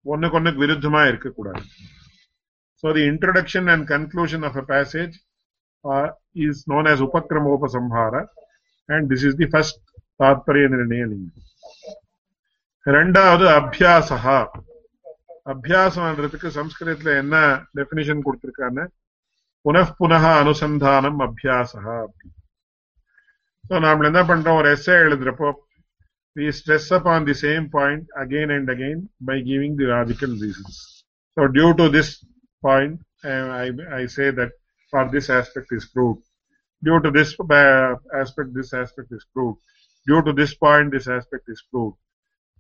ஒண்ணுக்கு ஒண்ணுக்கு விருத்தமா இருக்கக்கூடாது. So the introduction and conclusion of a passage is known as Upakramopasamhara and this is the first தாத்பரிய நிர்ணய லிங்கம் ரெண்டாவது அபியாசா அபியாசம்ன்றதுக்கு சம்ஸ்கிருதத்துல என்ன டெபினிஷன் கொடுத்திருக்கான்னு புனః அனுசந்தானம் அபியாசா ஸோ நாம என்ன பண்றோம் ஒரு எஸ்ஏ எழுதுறப்போ we stress upon the same point again and again by giving the logical reasons. So due to this point, I, I say that for this aspect is proved. Due to this uh, aspect, this aspect is proved. Due to this point, this aspect is proved.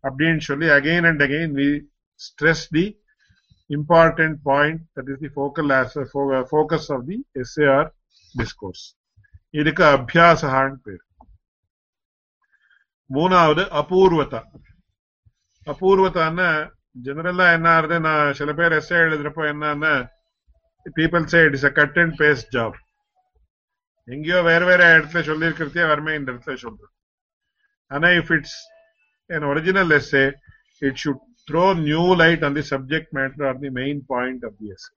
அப்படின்னு சொல்லி again and again we stress the important point that is the focal focus of the SAR discourse. இதுக்கு அபியாசகான்னு பேர் மூணாவது அபூர்வதா அபூர்வதான்னா ஜெனரலா என்ன ஆறுது நான் சில பேர் எஸ்ஏ எழுதுறப்போ என்னன்னா people say it is a cut and paste job எங்கேயோ வேற வேற இடத்துல சொல்லியிருக்கிறதே வரமே இந்த இடத்துல சொல்றேன் ஆனா if it's an original essay it should throw new light on the subject matter or the main point of the essay.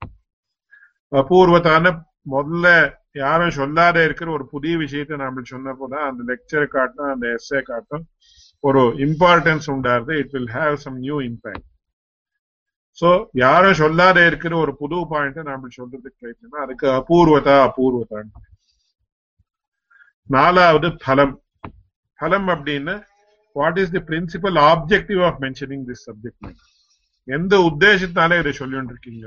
அபூர்வத்தான முதல்ல யாரும் சொல்லாத இருக்கிற ஒரு புதிய விஷயத்தை நாம சொன்னப்போதான் அந்த லெக்சரை காட்டும் அந்த எஸ்ஏ காட்டும் ஒரு importance உண்டாருது it will have some new impact so யாரும் சொல்லாத இருக்கிற ஒரு புது பாயிண்ட் நாம சொல்றதுக்கு ட்ரை பண்ணா அதுக்கு அபூர்வதா அபூர்வதான். நாலாவது பலம் பலம் அப்படின்னு what is the principal objective of mentioning this subject எந்த உத்தேசத்தால இதை சொல்லிட்டு இருக்கீங்க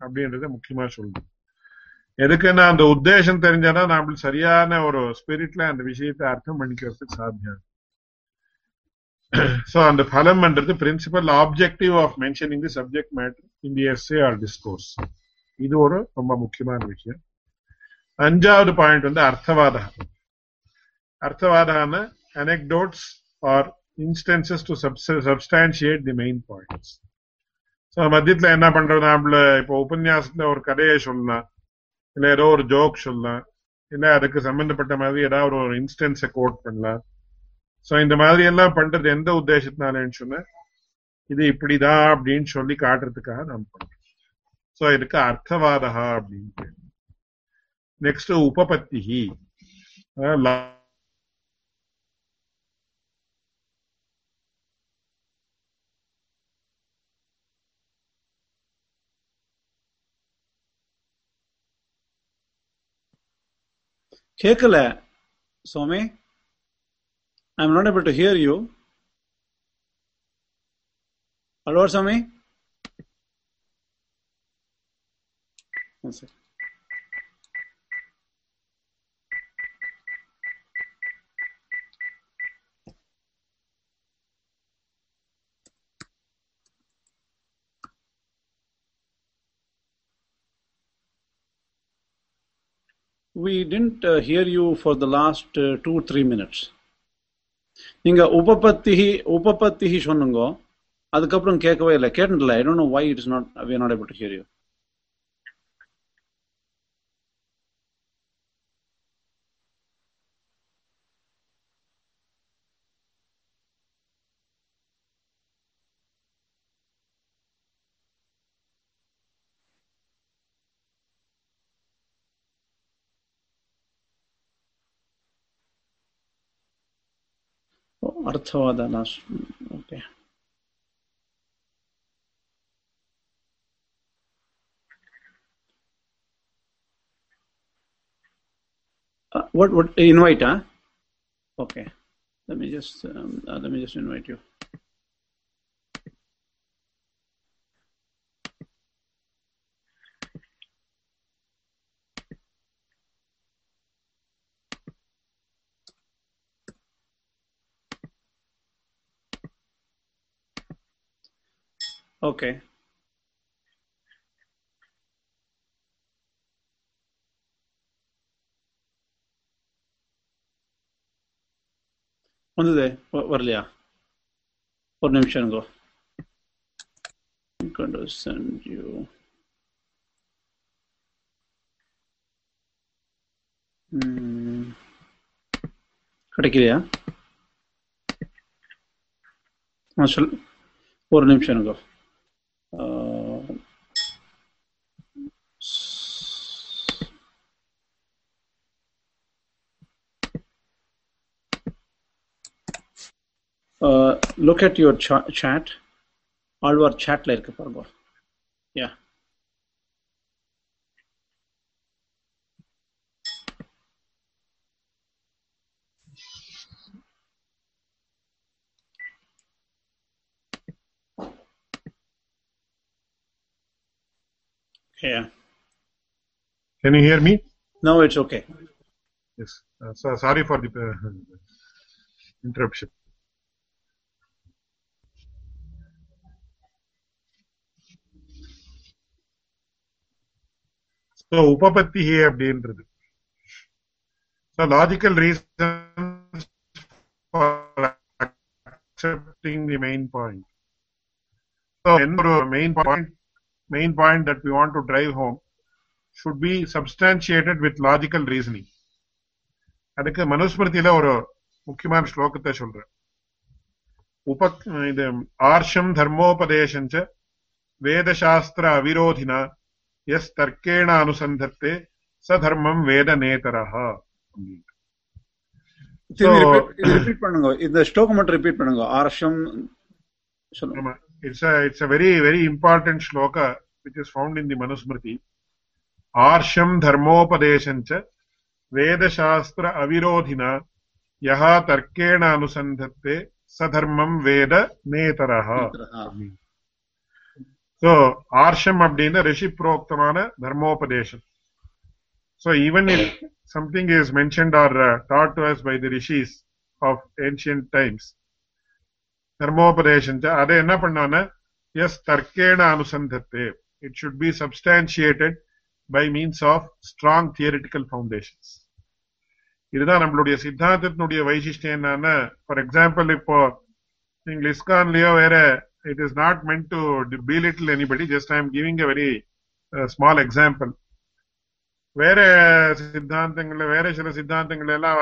அப்படின்றத முக்கியமா சொல்லணும் எதுக்குன்னா அந்த உத்தேசம் தெரிஞ்சாதான் நம்மளுக்கு சரியான ஒரு ஸ்பிரிட்ல அந்த விஷயத்தை அர்த்தம் பண்ணிக்கிறதுக்கு சாத்தியம். சோ அந்த பலம்ன்றது principal objective of mentioning the subject matter in the essay or discourse இது ஒரு ரொம்ப முக்கியமான விஷயம். அஞ்சாவது பாயிண்ட் வந்து அர்த்தவாதா அர்த்தவாதான anecdotes or instances to substantiate the main points so மத்தியத்துல என்ன பண்றது? நம்மள இப்போ உபன்யாசத்துல ஒரு கதையை சொல்லலாம். இல்லை ஏதோ ஒரு ஜோக் சொல்லலாம். இல்லை அதுக்கு சம்பந்தப்பட்ட மாதிரி ஏதாவது ஒரு இன்ஸ்டன்ஸை கோட் பண்ணலாம். சோ இந்த மாதிரி எல்லாம் பண்றது எந்த உத்தேசத்தினாலன்னு சொன்ன இது இப்படிதான் அப்படின்னு சொல்லி காட்டுறதுக்காக நாம் பண்றோம். சோ இதுக்கு அர்த்தவாதா அப்படின்னு நெக்ஸ்ட் உபபத்தி கேட்கல சோமே I'm not able to hear you. Hello, Swami? We didn't uh, hear you for the last uh, two, three minutes. இங்க உபபத்திஹி உபபத்திஹி சொன்னுங்க அதுக்கப்புறம் கேட்கவே இல்லை. கேட்டுல I don't know why it's not we not able to hear you saw the okay uh, what what invite huh? Okay. Let me just um, uh, let me just invite you. Okay. வந்தது வரலையா ஒரு நிமிஷம் இருங்கோ going to send you. கிடைக்கலையா சொல் ஒரு நிமிஷம் இருக்கும் uh, look at your cha- chat Alvar chatல இருக்கு பாருங்க யா Yeah. Can you hear me? Now it's okay. Yes. Uh, so sorry for the uh, interruption. So உபபத்திஹே அப்படின்றது So logical reasons for accepting the main point. So என்ன ஒரு main point main point that we want to drive home should be substantiated with logical reasoning. அதுக்கு மனுஸ்மிருதியில ஒரு முக்கியமான ஸ்லோகத்தை சொல்றேன் உப இது ஆர்ஷம் தர்மோபதேசஞ்ச வேதசாஸ்திர அவிரோதினா எஸ் தர்க்கேண அனுசந்தத்தே ச தர்மம் வேத நேதரஹா திரும்பி repeat- இது ரிப்பீட் பண்ணுங்க இந்த ஸ்லோகம் மட்டும் ரிப்பீட் பண்ணுங்க ஆர்ஷம் சொல்லுங்க it's a it's a very very important shloka which is found in the manusmriti आर्षं धर्मोपदेशं च वेदशास्त्र अविरोधिना यः तर्केण अनुसन्धत्ते स ஸோ ஆர்ஷம் அப்படின்னா ரெஷிப்ரோக்தமான தர்மோபதேசம். So even if something is mentioned or taught to us by the rishis of ancient times தர்மோபதேசம் அதை என்ன பண்ணான எஸ் தர்க்கேண அனுசந்தத்தே. It should be substantiated by means of strong theoretical foundations இதுதான் நம்மளுடைய சித்தாந்தத்தினுடைய வைசிஷ்டம் என்னன்னா ஃபார் எக்ஸாம்பிள் இப்போ நீங்க இஸ்கான்லயோ வேற it is not meant to belittle anybody just I am giving a very small example வேற சித்தாந்தங்கள்ல வேற சில சித்தாந்தங்கள் எல்லாம்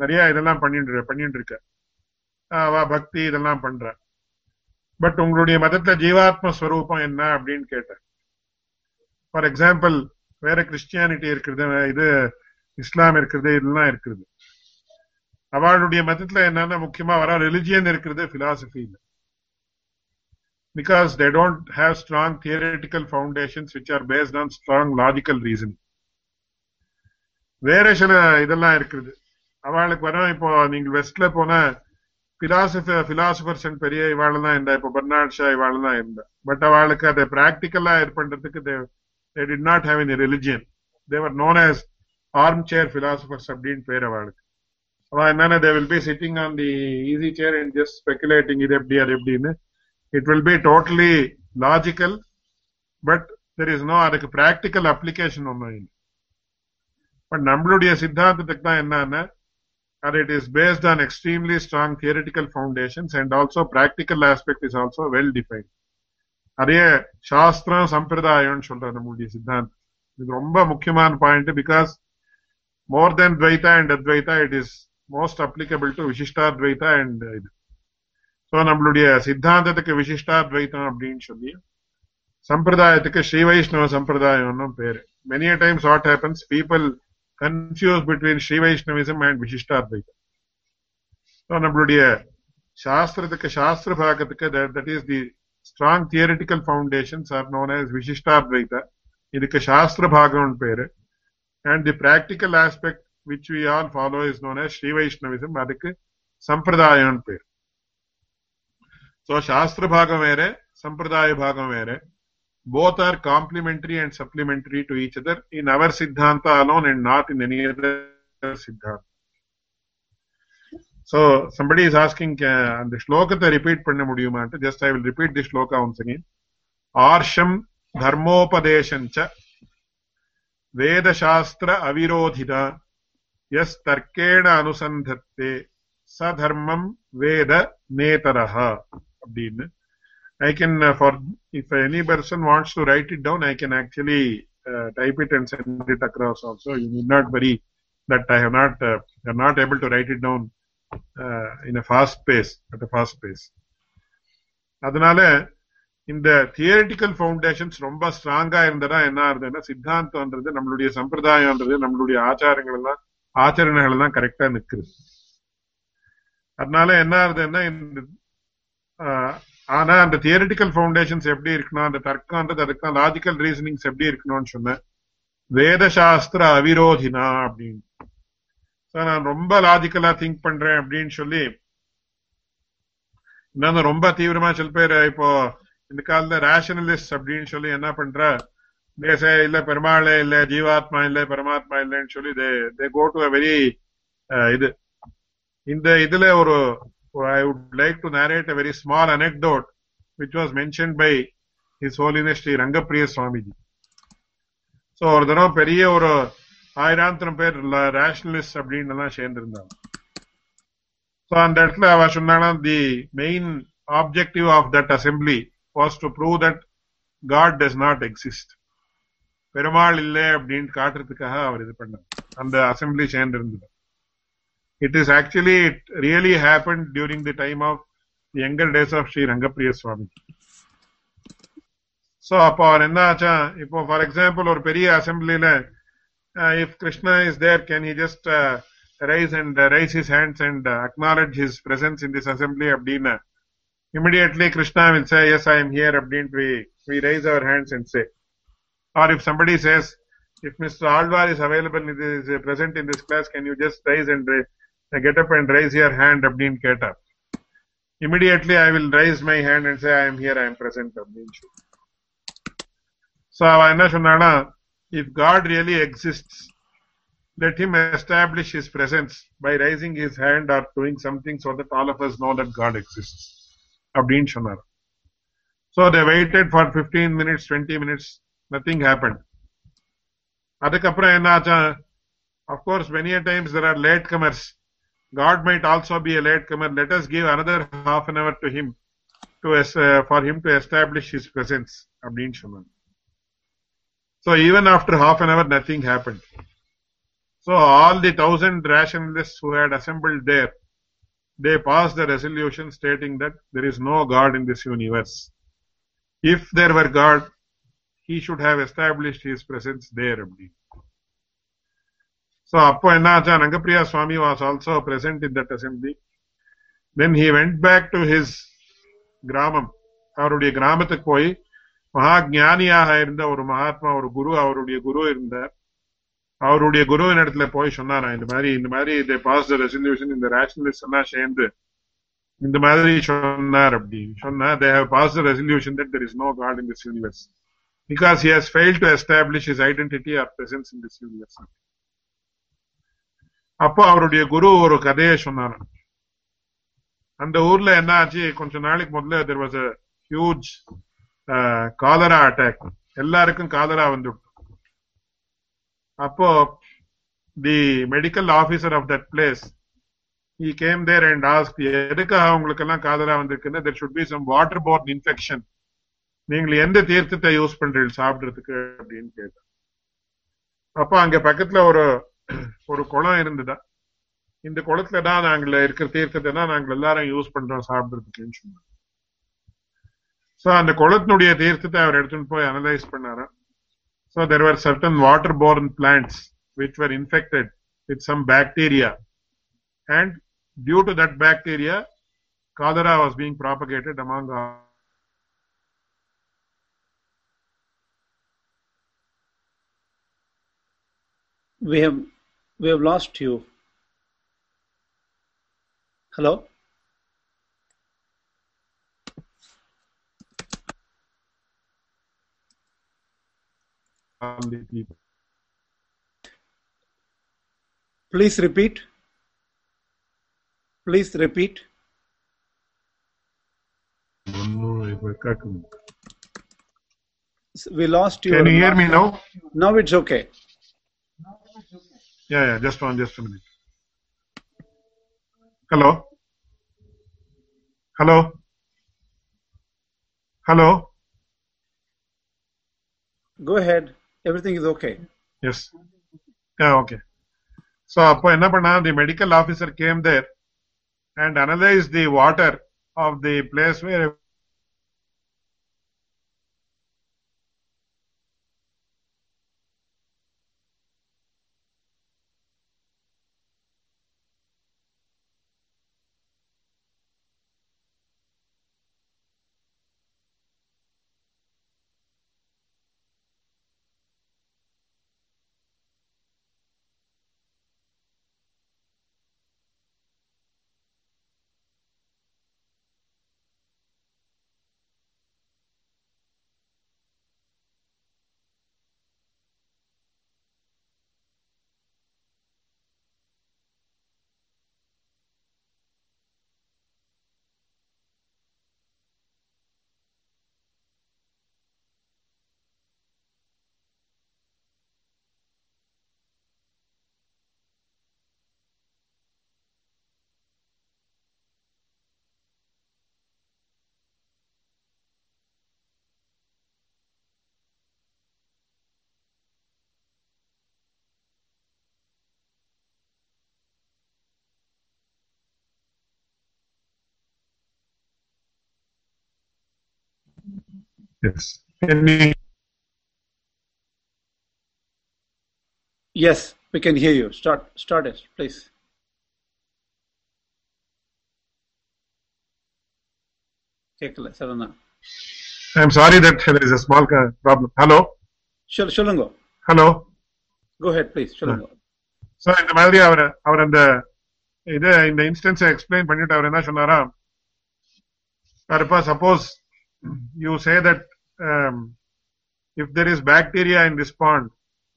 நிறைய இதெல்லாம் பண்ணிட்டு பண்ணிட்டு இருக்க. அவ பக்தி இதெல்லாம் பண்ற. பட் உங்களுடைய மதத்துல ஜீவாத்ம ஸ்வரூபம் என்ன அப்படின்னு கேட்டேன். ஃபார் எக்ஸாம்பிள் வேற கிறிஸ்டியானிட்டி இருக்கிறது இது இஸ்லாம் இருக்கிறது இதெல்லாம் இருக்கிறது. அவளுடைய மதத்துல என்னன்னா முக்கியமா வர ரிலிஜியன் இருக்கிறது பிலாசபி இல்லை. Because they don't have strong theoretical foundations which are based on strong logical reasoning. வேற சில இதெல்லாம் இருக்குது. அவளுக்கு வரும் இப்போ நீங்க வெஸ்ட்ல போன பிலாசபர் பிலாசபர்ஸ் பெரிய இவாள் தான் இருந்தா இப்போ பர்னாட் ஷா இவாள் தான் இருந்தா. பட் அவளுக்கு அதை பிராக்டிக்கலா இது பண்றதுக்கு they did not have in religion they were known as armchair philosophers அப்படின்னு பேர் அவளுக்கு. அவ என்னன்னா they will be sitting on the easy chair and just speculating இது எப்படி அது எப்படின்னு. It will be totally logical but there is no அதுக்கு பிராக்டிக்கல் அப்ளிகேஷன் ஒன்றும் இல்லை பட் நம்மளுடைய சித்தாந்தத்துக்கு தான் என்னன்னா and it is based on extremely strong theoretical foundations and also practical aspect is also well defined. அதே சாஸ்திரம் சம்பிரதாயம்னு சொல்ற நம்மளுடைய சித்தாந்தம். இது ரொம்ப முக்கியமான point because more than Dvaita and Advaita it is most applicable to Vishishtadvaita and இது. ஸோ நம்மளுடைய சித்தாந்தத்துக்கு விசிஷ்டாத்வைத்தம் அப்படின்னு சொல்லி சம்பிரதாயத்துக்கு ஸ்ரீ வைஷ்ணவ சம்பிரதாயம்னு பேரு many times what happens people confuse between Sri Vaishnavism and Vishishtadvaitam so நம்மளுடைய சாஸ்திரத்துக்கு சாஸ்திர பாகத்துக்கு that is the strong theoretical foundations are known as Vishishtadvaita இதுக்கு சாஸ்திர பாகம்னு பேரு and the practical aspect which we all follow is known as Sri Vaishnavism அதுக்கு சம்பிரதாயம்னு பேர் ஸோ சாஸ்திர பாகம் வேற சம்பிரதாய பாகம் வேற both are complementary and supplementary to each other in our Siddhanta alone and not in any other Siddhanta. So somebody is asking uh, the shlokata repeat பண்ண முடியுமான்ட்டு just I will repeat the shloka once again. ஆர்ஷம் தர்மோபதேசஞ்ச வேதசாஸ்திர அவிரோதிதா எஸ் தர்க்கேண அனுசந்தத்தே சதர்மம் வேத நேதரஹா அப்படின்னு I can, uh, for if any person wants to write it down, I can actually uh, type it and send it across also. You need not worry that I have not, uh, I'm not able to write it down uh, in a fast pace, at a fast pace. அதனால இந்த theoretical foundations ரொம்ப ஸ்ட்ராங்கா இருந்ததா என்ன ஆகுதுன்னா சித்தாந்தம்ன்றது நம்மளுடைய சம்பிரதாயம்ன்றது நம்மளுடைய ஆச்சாரங்கள் எல்லாம் ஆச்சரணங்கள் எல்லாம் கரெக்டா நிக்குது அதனால என்ன ஆகுதுன்னா இந்த ஆனா அந்த தியரிட்டிக்கல் ஃபவுண்டேஷன்ஸ் எப்படி இருக்கணும் அந்த தர்க்கம்ன்றது அதுக்கு லாஜிக்கல் ரீசனிங்ஸ் எப்படி இருக்கணும்னு சொன்னேன். வேதசாஸ்திர அவிரோதினா அப்படின்னு. நான் ரொம்ப லாஜிக்கலா திங்க் பண்றேன் அப்படின்னு சொல்லி இன்னும் ரொம்ப தீவிரமா சில பேர் இப்போ இந்த காலத்துல ரேஷனலிஸ்ட் அப்படின்னு சொல்லி என்ன பண்ற தேச இல்ல பெருமாளே இல்ல ஜீவாத்மா இல்ல பரமாத்மா இல்லைன்னு சொல்லி தே கோ டு அ வெரி இது. இந்த இதுல ஒரு I would like to narrate a very small anecdote which was mentioned by His Holiness Sri Rangapriya Swamiji. So ஒரு தடவை பெரிய ஒரு ஆயிராந்திரம் பேர் ரேஷனலிஸ்ட் அப்படின்னு எல்லாம் சேர்ந்திருந்தாங்க. ஸோ அந்த இடத்துல அவ சொன்னானா the main objective of that assembly was to prove that God does not exist Perumal இல்லை அப்படின்னு காட்டுறதுக்காக அவர் இது பண்ணார். அந்த அசம்பிளி சேர்ந்திருந்தது. it is actually it really happened during the time of the younger days of Sri Rangapriya Swami. So, அப்போ அவர் என்ன ஆச்சா இப்போ ஃபார் எக்ஸாம்பிள் ஒரு பெரிய அசம்பிளில if Krishna is there can he just raise and raise his hands and acknowledge his presence in this assembly அப்படின்னு immediately Krishna will say yes I am here அப்படின்ட்டு we we raise our hands and say or if somebody says if Mr. Alvar is available, is present in this class, can you just rise and get up and raise your hand அப்படின்னு கேட்டார் immediately I will raise my hand and say I am here, I am present அப்படின்னு so அவ என்ன சொன்னானா if God really exists let him establish his presence by raising his hand or doing something so that all of us know that God exists அப்படின்னு சொன்னார் so they waited for 15 minutes 20 minutes nothing happened அதுக்கப்புறம் என்ன ஆச்சா of course many a times there are late comers God might also be a latecomer. Let us give another half an hour to him to uh, for him to establish his presence. So even after half an hour, nothing happened. So all the thousand rationalists who had assembled there, they passed the resolution stating that there is no God in this universe. If there were God, he should have established his presence there. So அப்போ என்ன ஆச்சா? Rangapriya Swami was also present in that assembly then he went back to his கிராமம். அவருடைய கிராமத்துக்கு போய் மகா ஞானியாக இருந்த ஒரு மகாத்மா ஒரு குரு அவருடைய குரு இருந்தார். அவருடைய குருவின் இடத்துல போய் சொன்னாராம் இந்த மாதிரி இந்த மாதிரி இதை பாஸ் த ரெசல்யூஷன் இந்த ரேஷனலிஸ்ட் எல்லாம் சேர்ந்து இந்த மாதிரி சொன்னார் அப்படின்னு சொன்னா they have pass the resolution that there is no God in this universe because he has fail to establish is identity or presence in this universe அப்போ அவருடைய குரு ஒரு கதையை சொன்னாரு அந்த ஊர்ல என்ன ஆச்சு கொஞ்ச நாளைக்கு முதல்ல there was a huge cholera attack எல்லாருக்கும் காலரா வந்து அப்போ the medical officer of that place he came there and asked எதுக்காக உங்களுக்கு எல்லாம் காதலா வந்திருக்குன்னு? There should be some waterborne infection. நீங்கள் எந்த தீர்த்தத்தை யூஸ் பண்றீங்க சாப்பிடுறதுக்கு? அப்படின்னு கேட்டார். அப்ப அங்க பக்கத்துல ஒரு ஒரு குளம் இருந்ததா இந்த குளத்துல தான் நாங்கள் இருக்கிற தீர்த்தத்தை தான் நாங்கள் எல்லாரும் யூஸ் பண்றோம் சாப்பிடுறதுக்குன்னு சொன்னாங்க சோ அந்த குளத்தினுடைய தீர்த்தத்தை அவர் எடுத்துட்டு போய் அனலைஸ் பண்ணாராம் So there were certain waterborne plants which were infected with some bacteria. And due to that bacteria, cholera was being propagated among our We have We have lost you. Hello? Please repeat. Please repeat. We lost you. Can you hear me now? Now it's okay. Yeah, yeah, just one, just a minute. Hello? Hello? Hello? Go ahead. Everything is okay. Yes. Yeah, okay. So, அப்போ என்ன பண்ணா the medical officer came there and analyzed the water of the place where Yes. Can you Yes, we can hear you. Start start it, please. கேட்கல Saravana I'm sorry that there is a small ca- problem. Hello? சொல் சொல்லுங்க Hello? Go head please சொல்லுங்க So, இந்த மாதிரி அவர் அவர் அந்த இது இந்த instance explain பண்ணிட்டு அவர் என்ன சொன்னாரா இப்ப suppose you say that if there is bacteria in this pond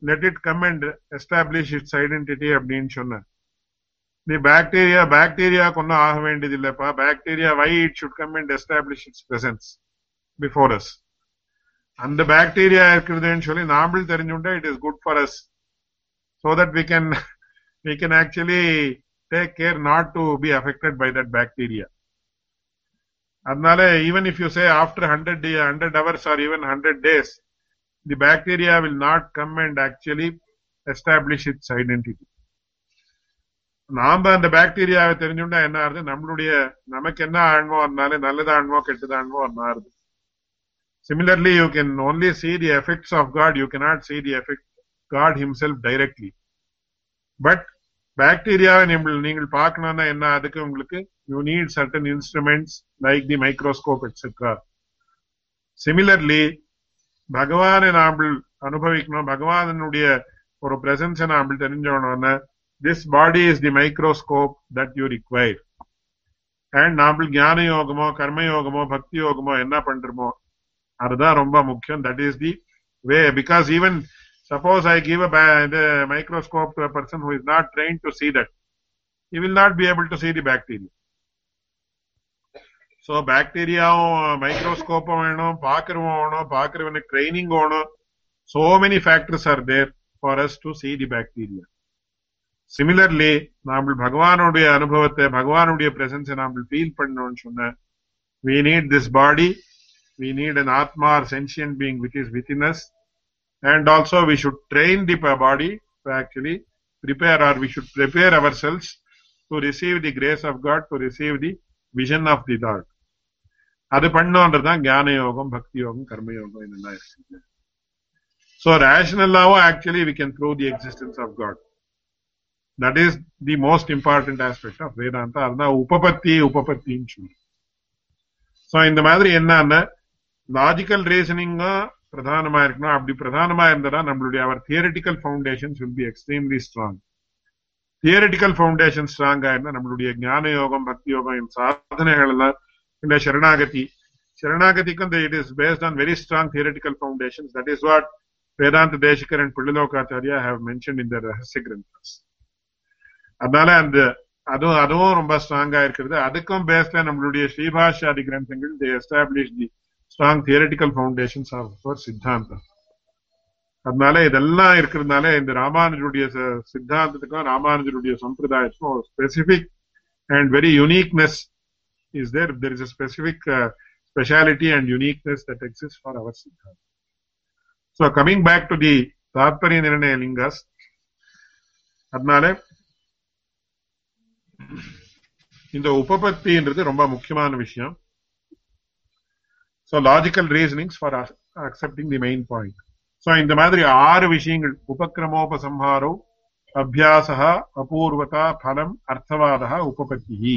let it come and establish its identity அப்படின்னு சொன்ன தி பாக்டீரியா பாக்டீரியாக்கு ஒன்றும் ஆக வேண்டியது இல்லப்பா. Bacteria why it should come and establish its presence before us அந்த bacteria இருக்குதுன்னு சொல்லி நாமல் தெரிஞ்சுட்டா it is good for us so that we can we can actually take care not to be affected by that bacteria. அதனால even if you say after 100 day, 100 hours or even 100 days the bacteria will not come and actually establish its identity நாம அந்த பாக்டீரியாவை தெரிஞ்சுட்டா என்ன ஆகுது நம்மளுடைய நமக்கு என்ன ஆன்மோ அதனால நல்லது ஆன்மோ கெட்டது ஆன்மோ மாறுது Similarly, you can only see the effects of God, you cannot see the effect God himself directly. But பாக்டீரியாவை நீங்கள் நீங்கள் பார்க்கணும்னா என்ன? அதுக்கு உங்களுக்கு you need certain instruments like the microscope etcetera similarly பகவானை நாம் அனுபவிக்கணும். பகவானுடைய ஒரு பிரசன்ஸை நாம் தெரிஞ்சோன்னு this body is the microscope that you require and நாம் ஞான யோகமோ கர்ம யோகமோ பக்தி யோகமோ என்ன பண்றோமோ அதுதான் ரொம்ப முக்கியம். That is the way because even suppose I give a microscope to person who is not train to see that he will not be able to see the bacteria so பாக்டீரியாவும் மைக்ரோஸ்கோப்பும் வேணும் பாக்குறவன் வேணும் பாக்குறவனுக்கு ட்ரைனிங் வேணும் so many factors are there for us to see the bacteria similarly நாம பகவானுடைய அனுபவத்தை பகவானுடைய பிரசன்ஸை நாம feel பண்ணணும்னு சொன்ன we need this body we need an atma or sentient being which is within us and also we should train the body to actually prepare or we should prepare ourselves to receive the grace of god to receive the vision of the lord. அது பண்ணோன்றதுதான் ஞான யோகம் பக்தி யோகம் கர்ம யோகம் இதெல்லாம் இருக்குது so ரேஷனல்லாவும் actually we can prove the existence of God that is the most important aspect of Vedanta அதுதான் உபபத்தி உபபத்தின்னு சொல்லி ஸோ இந்த மாதிரி என்னன்னா லாஜிக்கல் ரீசனிங்கும் பிரதானமா இருக்கணும். அப்படி பிரதானமா இருந்ததா நம்மளுடைய our theoretical foundations will be extremely strong theoretical foundation ஸ்ட்ராங்கா இருந்தா நம்மளுடைய ஞான யோகம் பக்தி யோகம் இந்த சாதனைகள் எல்லாம் இந்த சரணாகதி. சரணாகதிக்கும் it is based on very strong theoretical foundation that is what Vedanta Desikar and Pillai Lokacharya have mention இந்த ரகசிய கிரந்தஸ் அதனால அந்த அதுவும் அதுவும் ரொம்ப ஸ்ட்ராங்கா இருக்கிறது. அதுக்கும் பேஸ்ல நம்மளுடைய ஸ்ரீபாஷாதி கிரந்தங்கள் the establish the strong theoretical foundations of for சித்தாந்தம் அதனால இதெல்லாம் இருக்கிறதுனால இந்த ராமானுஜருடைய சித்தாந்தத்துக்கும் ராமானுஜருடைய சம்பிரதாயத்துக்கும் ஒரு specific and very uniqueness is there there is a specific speciality and uniqueness that exist for our சித்தாந்தம் so coming back to the தாத்பரிய நிர்ணய லிங்கஸ் அதனால இந்த உபபத்தின்றது ரொம்ப முக்கியமான விஷயம். So logical reasonings for accepting the main point so இந்த மாதிரி ஆறு விஷயங்கள் உபக்கிரமோபசம்ஹாரோ அபியாசா அபூர்வதா பலம் அர்த்தவாதா உபபத்தி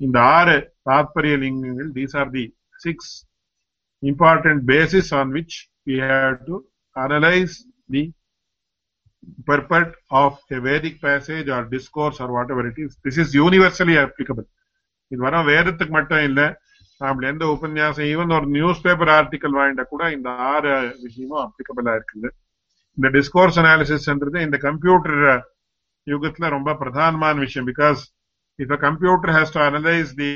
இந்த ஆறு தாத்பரிய லிங்கங்கள் these are the six important basis on which we have to analyze the purport of a Vedic passage or discourse or whatever it is. This is universally applicable. இது வரும் வேதத்துக்கு மட்டும் இல்ல நாம எந்த உபன்யாசம் ஈவன் ஒரு நியூஸ் பேப்பர் ஆர்டிக்கல் வாங்கிட்ட கூட இந்த ஆறு விஷயமும் அப்ளிகபிளா இருக்குது. இந்த டிஸ்கோர்ஸ் அனாலிசிஸ்ன்றது இந்த கம்ப்யூட்டர் யுகத்துல ரொம்ப பிரதானமான விஷயம். Because if a computer has to analyse the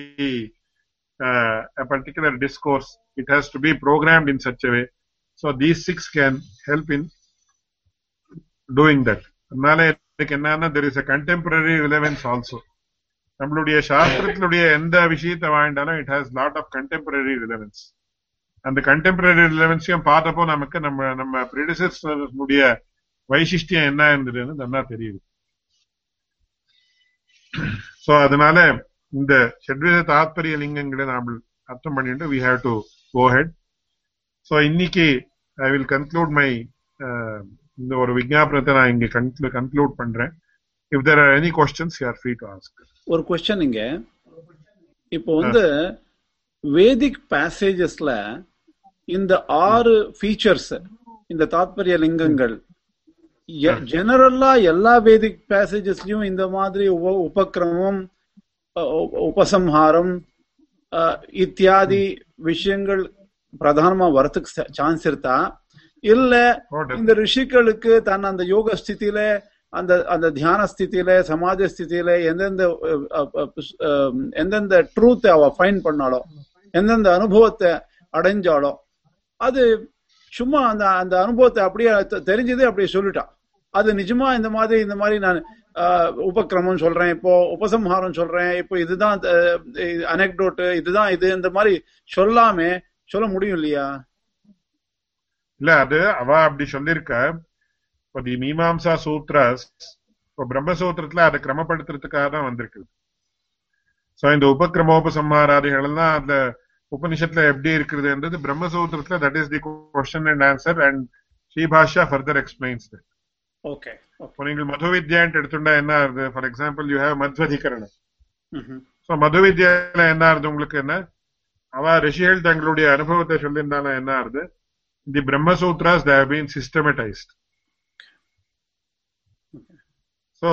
particular discourse it has to be programmed in such way So these six can help in doing that. அதனால இதுக்கு என்னன்னா there is a contemporary relevance also நம்மளுடைய சாஸ்திரத்தினுடைய எந்த விஷயத்தை வாங்கிட்டாலும் it has lot of contemporary relevance அந்த contemporary ரிலவன்ஸையும் பார்த்தப்போ நமக்கு நம்ம நம்ம பிரிடிசர்ஸுடைய வைசிஷ்டியம் என்ன இருந்ததுன்னு நல்லா தெரியுது. சோ அதனால இந்த ஷட்வித தாத்பரிய லிங்கங்களை நாம் அர்த்தம் பண்ணிட்டு we have to go head so இன்னைக்கு ஐ வில் கன்க்ளூட் மை இந்த ஒரு விஜாபனத்தை நான் இங்க கன்க்ளூட் பண்றேன். If there are any questions you are free to ask ஒரு கொஸ்டின் இங்க. இப்போ வந்து வேதிக் பேசேஜஸ்ல இந்த ஆறு ஃபீச்சர்ஸ் இந்த தாத்பரிய லிங்கங்கள் ஜெனரலா எல்லா வேதிக் பேசேஜஸ்லயும் இந்த மாதிரி உப உபக்கிரமம் உபசம்ஹாரம் இத்தியாதி விஷயங்கள் பிரதானமா வரத்துக்கு சான்ஸ் இருக்கா? இல்ல இந்த ரிஷிகளுக்கு தன் அந்த யோக ஸ்திதியில அந்த அந்த தியான ஸ்திதியில சமாஜ ஸ்திதியில எந்தெந்த எந்தெந்த ட்ரூத்தை அவ ஃபைன் பண்ணாலோ எந்தெந்த அனுபவத்தை அடைஞ்சாலோ அது சும்மா அந்த அந்த அனுபவத்தை அப்படியே தெரிஞ்சது அப்படியே சொல்லிட்டான் அது நிஜமா இந்த மாதிரி இந்த மாதிரி நான் உபக்கிரமம் சொல்றேன் இப்போ உபசம்ஹாரம் சொல்றேன் இப்போ இதுதான் அனெக்டோட்டு இதுதான் இது இந்த மாதிரி சொல்லாமே சொல்ல முடியும் இல்லையா? இல்ல அது அவ அப்படி சொல்லிருக்க இப்போ தி மீமாம்சா சூத்ராஸ் இப்போ பிரம்மசூத்திரத்துல அதை கிரமப்படுத்துறதுக்காக தான் வந்திருக்கு சோ இந்த உபக்கிரமோபசம்ஹாராதிகள் எல்லாம் அந்த உபனிஷத்துல எப்படி இருக்குதுன்றது பிரம்மசூத்திரத்துல that is the question and answer and Sribhashya further explains okay இப்போ நீங்கள் மது வித்யான்ட்டு எடுத்துட்டா என்ன ஆகுது? ஃபார் எக்ஸாம்பிள் யூ ஹேவ் மத்வதிகரணம். சோ மது வித்யால என்ன ஆகுது உங்களுக்கு என்ன? அவ ரிஷிகள் தங்களுடைய அனுபவத்தை சொல்லியிருந்தாலும் என்ன ஆகுது? The Brahma Sutras they been systematised So,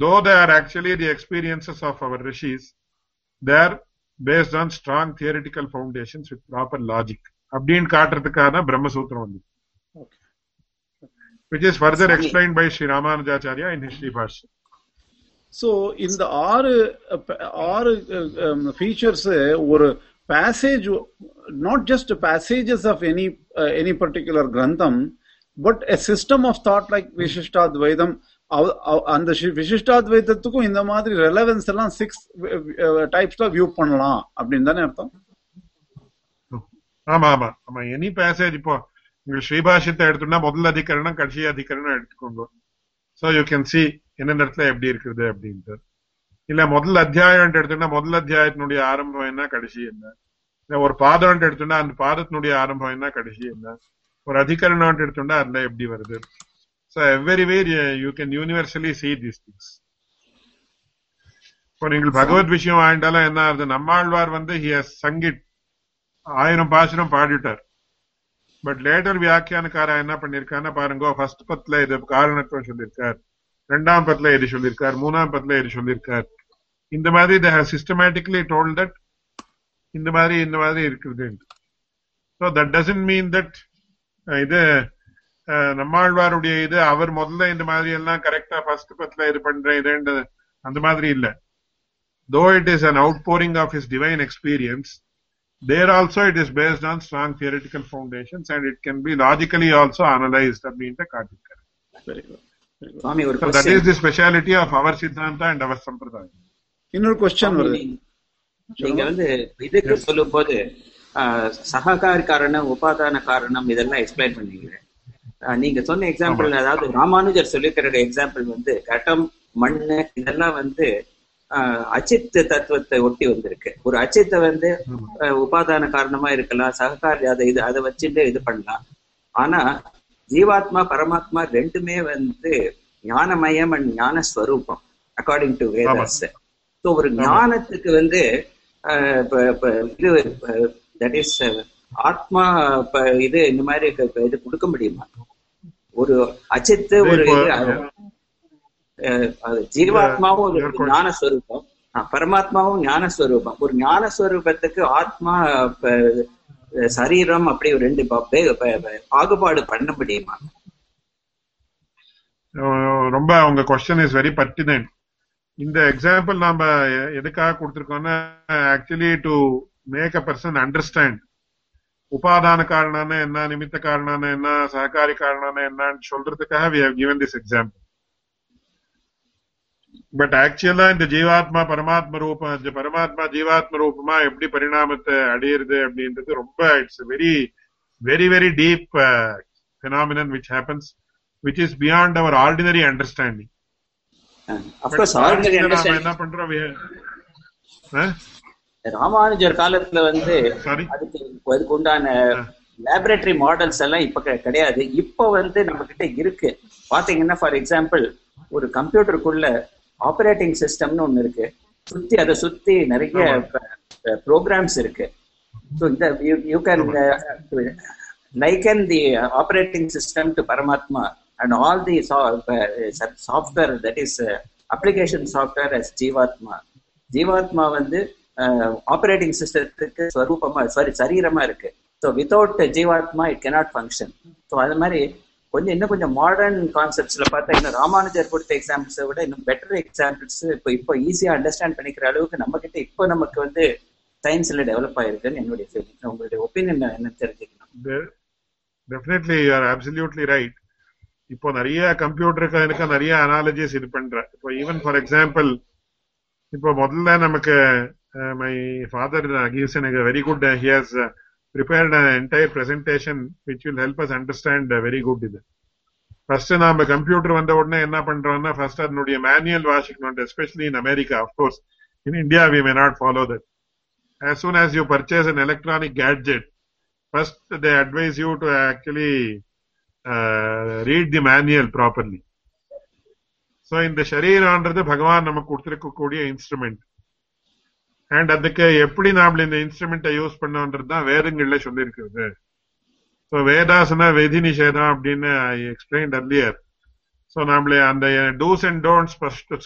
though they are actually the experiences of our rishis, they are based on strong theoretical foundations with proper logic. அப்படின்னு காட்டுறதுக்கான பிரம்மசூத்திரம் வந்து Okay. which is further Swami. explained by Sri Ramanujacharya in his Sribhashya. So இந்த ஆறு அஹ், ப- ஆறு features ஒரு passage not just passages of any any particular கிரந்தம் but a system of thought like Vishishtadvaita அவ- அவ- அந்த விசிஷ்டாத்வைத்தத்துக்கும் இந்த மாதிரி ரெலவென்ஸ் எல்லாம் சிக்ஸ் டைப்ஸ்ல வியூ பண்ணலாம் அப்படின்னு தானே அர்த்தம்? ஆமா ஆமா. ஆமா எனி பேசேஜ் இப்போ உங்க ஸ்ரீபாஷத்தை எடுத்தோம்னா முதல் அதிகரணம் கடைசி அதிகரணம் எடுத்துக்கோங்க. சோ யூ கேன் சி என்னென்ன இடத்துல எப்படி இருக்குது அப்படின்ட்டு. இல்ல முதல் அத்தியாயம் எடுத்தோம்னா முதல் அத்தியாயத்தினுடைய ஆரம்பம் என்ன கடைசி என்ன? இல்ல ஒரு பாதம் எடுத்தோம்னா அந்த பாதத்தினுடைய ஆரம்பம் என்ன கடைசி என்ன? ஒரு அதிகரணம் எடுத்தோம்னா அதுல எப்படி வருது? So every way you can universally see these things. இப்போ நீங்கள் பகவத் விஷயம் ஆயிட்டாலும் என்ன ஆகுது? நம்மாழ்வார் வந்து ஹி ஹஸ் சங்கிட் ஆயிரம் பாசனம் பாடிட்டார். பட் லேட்டர் வியாக்கியானக்காரா என்ன பண்ணிருக்காருன்னா பாருங்க ஃபர்ஸ்ட் பத்துல இது காரணத்துவம் சொல்லியிருக்கார் ரெண்டாம் பத்துல இது சொல்லியிருக்கார் மூணாம் பத்துல இது சொல்லியிருக்கார் இந்த மாதிரி the have systematically told that இந்த மாதிரி இந்த மாதிரி இருக்குது. So that doesn't mean that இது நம்மாழ்வாருடைய இது அவர் முதல்ல இந்த மாதிரி எல்லாம் கரெக்டா ஃபர்ஸ்ட் பத்துல இது பண்றேன் இதுன்றது அந்த மாதிரி இல்ல. Though it is an outpouring of his divine experience there also it is based on strong theoretical foundations and it can be logically also analyzed அப்படின்ட்டு காட்டிருக்காரு வெரி குட் சுவாமி ஒரு so that question. is the speciality of our siddhanta and our sampradaya. இன்னொரு question வருது. நீங்க- வந்து இதுக்கு சொல்லும்போது ஆஹ், சககாரி காரணம் உபாதான காரணம் இதெல்லாம் எக்ஸ்பிளைன் பண்ணீங்க ஆஹ், நீங்க சொன்ன எக்ஸாம்பிள் அதாவது ராமானுஜர் சொல்லியிருக்கிற எக்ஸாம்பிள் வந்து கட்டம் மண்ணு இதெல்லாம் வந்து ஆஹ், அச்சித் தத்துவத்தை ஒட்டி வந்திருக்கு. ஒரு அச்சித்தை வந்து உபாதான காரணமா இருக்கலாம் சககாரி அதை இது அதை வச்சுட்டு இது பண்ணலாம். ஆனா ஜீவாத்மா பரமாத்மா ரெண்டுமே வந்து ஞானமயம் அண்ட் ஞான ஸ்வரூபம் அக்கார்டிங் டு வேதாஸ் ஸோ ஒரு ஞானத்துக்கு வந்து இது தட் இஸ் ஆத்மா ப- இது இந்த மாதிரி இது கொடுக்க முடியுமா? ஒரு அச்சித்து ஒரு இப்போ, ஜீவாத்மாவும் ஒரு. ஞானஸ்வரூபம். பரமாத்மாவும் ஞானஸ்வரூபம். ஒரு ஞானஸ்வரூபத்துக்கு ஆத்மா சரீரம் அப்படி ஒரு ரெண்டு பாகுபாடு பண்ண முடியுமா? ரொம்ப உங்க கொஸ்டின் இஸ் வெரி பர்டினன்ட் இந்த எக்ஸாம்பிள் நாம எதுக்காக கொடுத்திருக்கோம்னா actually to make a person understand உபாதான காரணம்னா என்ன நிமித்த காரணம்னா என்ன சககாரி காரணம்னா என்னன்னு சொல்றதுக்காக we have given this example. But ஆக்சுவலா இந்த ஜீவாத்மா பரமாத்ம ரூபம் இந்த பரமாத்மா ஜீவாத்ம ரூபமா எப்படி பரிணாமத்தை அடையிறது அப்படின்றது ரொம்ப it's very very very deep phenomenon which happens which is beyond our ordinary understanding. Of course But ordinary நாம அண்டர்ஸ்டாண்டிங் என்ன பண்றோம் we- ஆ? ராமானுஜர் காலத்துல வந்து? அதுக்கு அதுக்கு உண்டான லேபரேட்டரி மாடல்ஸ் எல்லாம் இப்ப கிடையாது. இப்போ வந்து நம்ம கிட்ட இருக்கு. பாத்தீங்கன்னா ஃபார் எக்ஸாம்பிள் ஒரு கம்ப்யூட்டருக்குள்ள ஆபரேட்டிங் சிஸ்டம்னு ஒண்ணு இருக்கு. சுத்தி அதை சுத்தி நிறைய ப்ரோக்ராம்ஸ் இருக்கு. ஸோ இந்த you can liken the operating system to Paramatma and all the software that is application software as Jivatma ஜீவாத்மா வந்து ஆப்ரேட்டிங் சிஸ்டத்துக்கு ஸ்வரூபமா சாரி சரீரமா இருக்கு. So without Jivatma it cannot function so அது மாதிரி கொஞ்சம் இன்னும் கொஞ்சம் மாடர்ன் கான்செப்ட்ஸ்ல பார்த்தா இன்னும் ராமானுஜர் கொடுத்த எக்ஸாம்பிள்ஸை விட இன்னும் பெட்டர் எக்ஸாம்பிள்ஸ் இப்போ இப்போ ஈஸியா அண்டர்ஸ்டாண்ட் பண்ணிக்கிற அளவுக்கு நம்ம கிட்ட இப்போ நமக்கு வந்து சயின்ஸ்ல டெவலப் ஆயிருக்குன்னு என்னுடைய ஃபீலிங் உங்களுடைய ஒப்பீனியன் என்ன தெரிஞ்சுக்கணும்? டெஃபினெட்லி ஆர் you ரைட் இப்போ நிறைய கம்ப்யூட்டருக்கு எனக்கு நிறைய அனாலஜிஸ் இது பண்ற இப்போ ஈவன் ஃபார் எக்ஸாம்பிள் இப்போ முதல்ல நமக்கு மை ஃபாதர் கிவ்ஸ் எனக்கு very good he has prepared an entire presentation which will help us understand uh, very good இது ஃபர்ஸ்ட் நாம கம்ப்யூட்டர் வந்த உடனே என்ன பண்றோம்னா ஃபர்ஸ்ட் அதனுடைய மேனுவல் வாசிக்கணும் especially in America of course in India we may not follow that as soon as you purchase an electronic gadget first they advise you to actually uh, read the manual properly so இந்த ஷரீரான்றது பகவான் நமக்கு கொடுத்திருக்கக்கூடிய instrument and அதுக்கு எப்படி நாம இந்த இன்ஸ்ட்ருமெண்ட்டை use பண்ணோன்றது தான் வேதங்கள்ல சொல்லியிருக்கிறது. ஸோ வேதாசன வெதி நிஷேதம் அப்படின்னு ஐ எக்ஸ்பிளைன்ட் அர்லியர் ஸோ நம்மளே அந்த டூஸ் அண்ட் டோன்ட்ஸ்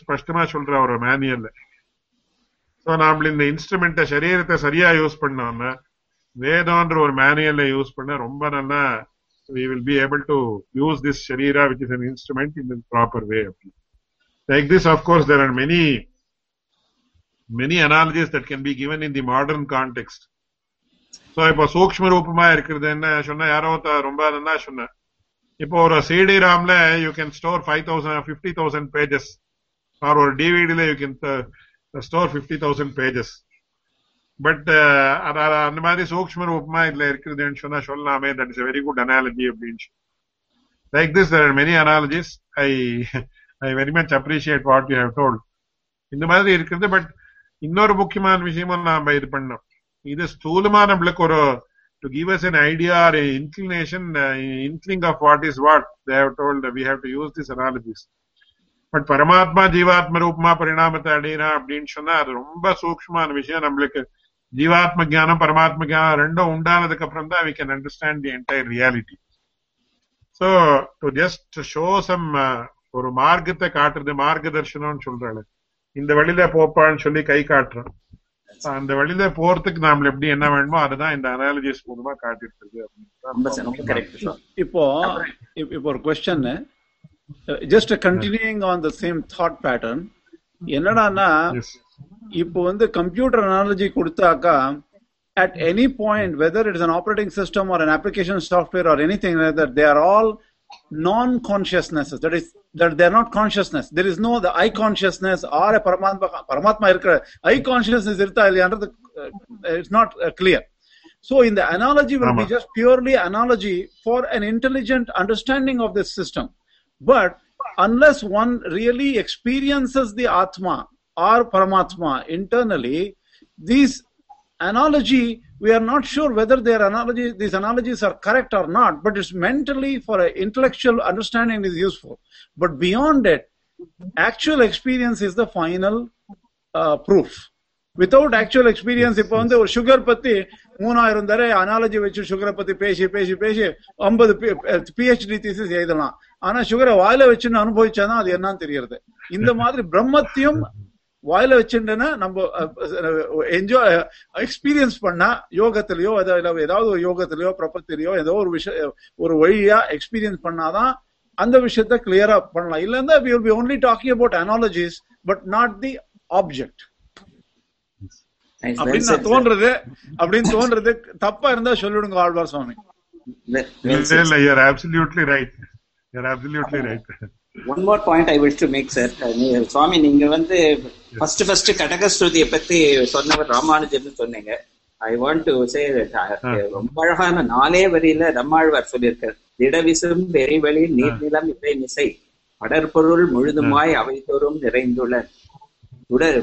ஸ்பஷ்டமா சொல்ற ஒரு மேனுவல் ஸோ நாம இந்த இன்ஸ்ட்ருமெண்ட்டை சரீரத்தை சரியா யூஸ் பண்ணோம்னா வேதம்ன்ற ஒரு மேனுவல்ல யூஸ் பண்ண ரொம்ப நல்லா we will be able to use this sharira with is an instrument in proper way way. Like this of course there there many many many analogies that can be given in the modern context. So இப்போ சூக்ஷ்ம ரூபமா இருக்கிறது என்ன சொன்னா யாரோ ஒருத்தர் ரொம்ப நல்லா சொன்ன இப்போ ஒரு CD ராம்ல you can store five thousand fifty thousand pages or ஒரு டிவிடில you can store fifty thousand pages but அந்த மாதிரி சூக்ஷ்ம ரூபமா இதுல இருக்குதுன்னு சொன்னா சொல்லலாமே that is very good analogy அப்படின்னு like this there many analogies I I very much appreciate what you have told இந்த மாதிரி இருக்குது பட் இன்னொரு முக்கியமான விஷயமும் நாம இது பண்ணோம் இது ஸ்தூலமா நம்மளுக்கு ஒரு to give us an idea or inclination inkling of what is what they have told we have to use this analogies but பரமாத்மா ஜீவாத்ம ரூபமா பரிணாமத்தை அடையிறான் அப்படின்னு சொன்னா அது ரொம்ப சூக்ஷ்மமான விஷயம். நம்மளுக்கு ஜீவாத்ம ஜானம் பரமாத்ம ஜானம் ரெண்டும் உண்டானதுக்கு அப்புறம் தான் we can understand the entire reality so to just show some ஒரு மார்க்கத்தை காட்டுறது மார்க்க தர்ஷனம்னு சொல்றாரு இந்த வழியில போப்பான்னு சொல்லி கை காட்டுறோம். அந்த வழியில போறதுக்கு நாம எப்படி என்ன வேணுமோ அதுதான் இந்த அனாலஜிஸ் மூலமா காட்டிட்டு ரொம்ப ரொம்ப கரெக்ட் சார் இப்போ இப்- இப்போ ஒரு question just continuing on the same thought pattern என்னடான்னா எஸ் இப்போ வந்து கம்ப்யூட்டர் அனாலஜி கொடுத்தாக்கா any point whether it is an operating system or an application software or anything like that they are all non-consciousnesses. That is, that they're not consciousness. There is no the I consciousness or a Paramatma, Paramatma. I consciousness irta it's not uh, clear. So in the analogy will be just purely analogy for an intelligent understanding of this system. But unless one really experiences the Atma or Paramatma internally, this analogy we are not sure whether their analogy these analogies are correct or not but it's mentally for an intellectual understanding is useful but beyond it actual experience is the final uh, proof without actual experience இப்போ வந்து ஒரு sugar பத்தி மூணாயிரம் தடவை analogy வச்சு சுகரை பத்தி பேசி பேசி பேசி ஐம்பது பிஹெச்டி தீசிஸ் எழுதலாம் ஆனா சுகரை வாயில வச்சுன்னு அனுபவிச்சாதான் அது என்னன்னு தெரியறது இந்த மாதிரி பிரம்மத்தையும் வாயில வச்சுட்டேன்னா நம்ம என்ஜாய் எக்ஸ்பீரியன்ஸ் பண்ணா யோகத்திலயோ ஏதாவது ஒரு யோகத்திலயோ பிரபத்திலயோ ஏதோ ஒரு விஷயம் ஒரு வழியா எக்ஸ்பீரியன்ஸ் பண்ணாதான் அந்த விஷயத்த கிளியரா பண்ணலாம். இல்லைன்னா we will only talking about about but not the object அப்படின்னு தோன்றது அப்படின்னு தோன்றது தப்பா இருந்தா சொல்லிடுங்க ஆழ்வார் சுவாமி. இல்ல right right one more point I wish to make sir Swami நீங்க வந்து ஃபர்ஸ்ட் ஃபர்ஸ்ட் கடகஸ்ருதியை பத்தி சொன்னவர் ராமானுஜர்னு சொன்னீங்க. ஐ வாண்ட் டு சே ரொம்ப அழகான நாலே வரியில நம்மாழ்வார் சொல்லியிருக்கார். திடவிசும் வெறிவெளி நீர்நிலம் இவை மிசை படற்பொருள் முழுதுமாய் அவை தோறும் நிறைந்துள்ள உடல்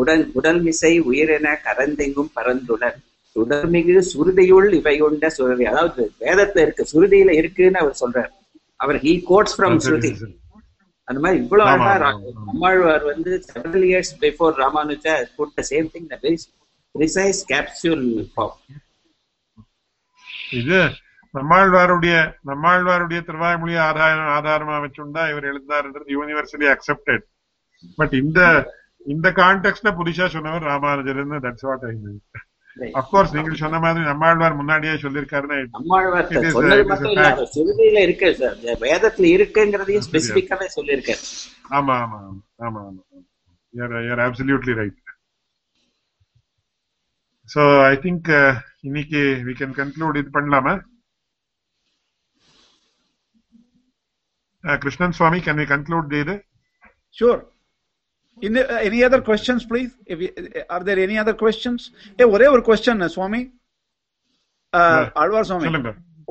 உடல் உடல் மிசை உயிரென கரந்தெங்கும் பரந்துளர் சுடர்மிகு சுருதியுள் இவையுண்ட சுருதி. அதாவது வேதத்துல இருக்கு சுருதியில இருக்குன்னு அவர் சொல்றார். அவர் ஹீ கோட்ஸ் ஃப்ரம் ஸ்ருதி அந்த மாதிரி இவ்வளவு அழகா. நம்மாழ்வார் வந்து several years before Ramanuja put the same thing very precise capsule form இது நம்மாழ்வாருடைய நம்மாழ்வாருடைய திருவாய்மொழி ஆதாரம் ஆதாரமா வச்சுண்டா இவர் எழுந்தாருன்றது யூனிவர்சலி அக்செப்டட் பட் இந்த இந்த கான்டெக்ட்ல புதுசா சொன்னவர் ராமானுஜர்னு that's what I of course நீங்கள் சொன்ன மாதிரி நம்மாழ்வார் முன்னாடியே சொல்லியிருக்காருன்னு நம்மாழ்வார் சொன்னது மட்டும் இல்ல இருக்கு சார். வேதத்துல இருக்குங்கிறதையும் ஸ்பெசிபிக்காவே சொல்லியிருக்காரு. ஆமா ஆமா ஆமா ஆமா you are absolutely right so I think இன்னைக்கு வி கேன் கன்க்ளூட் இது பண்ணலாமா? Krishnan Swami can we conclude இது? Sure. Uh, other questions, please? If you, are there any other questions? ஏ ஒரே ஒரு question Swami. Ah, Yeah. Alwar Swami.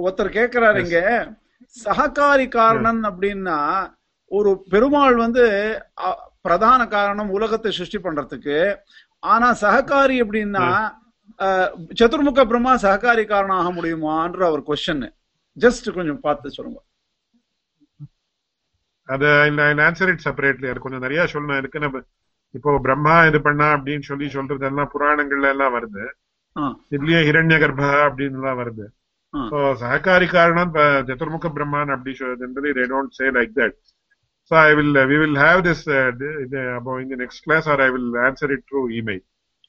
ஒருத்தர் கேக்குறாரு இங்க. சககாரி காரணன் அப்படின்னா ஒரு பெருமாள் வந்து பிரதான காரணம் உலகத்தை சிருஷ்டி பண்றதுக்கு. ஆனா சககாரி அப்படின்னா சதுர்முக பிரம்மா சககாரி காரணம் ஆக முடியுமான்ற ஒரு கொஸ்டின் ஜஸ்ட் கொஞ்சம் பார்த்து சொல்லுங்க. அது ஆன்சர் இட் செப்பரேட்லி அது கொஞ்சம் நிறைய சொல்லணும். இருக்கு நம்ம இப்போ பிரம்மா இது பண்ணா அப்படின்னு சொல்லி சொல்றதெல்லாம் புராணங்கள்ல எல்லாம் வருது. இதுலயே ஹிரண்ய கர்ப்பா அப்படின்னு எல்லாம் வருது. ஸோ சககாரி காரணம் சதுர்முக பிரம்மான் அப்படி சொல்றது they don't say like that So I will, uh, we will have this uh, the, the, about in the next class, or I will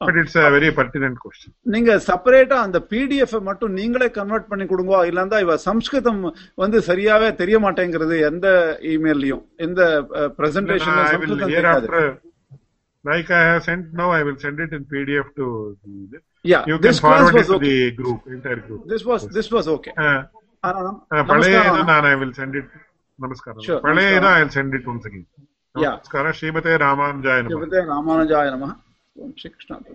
a very pertinent question. நீங்க செப்பரேட்டா அந்த பிடிஎஃப் மட்டும் நீங்களே கன்வெர்ட் பண்ணி கொடுங்க இல்லன்னா இவ சம்ஸ்கிருதம் வந்து சரியாவே தெரிய மாட்டேங்கிறது எந்த இமெயிலையும் எந்த Then I will presentation hereafter, like I have sent now, I will send it in PDF to. The, Yeah, you can forward it to okay. the group, entire group. This was this was okay. Uh, uh, பழைய I will send it. நமஸ்காரம் பழைய send it once again. Yeah. நமஸ்காரம் ஸ்ரீமதே ராமானுஜாய நமः ஜெகதே ராமானுஜாய நமः Łącznik kształtu.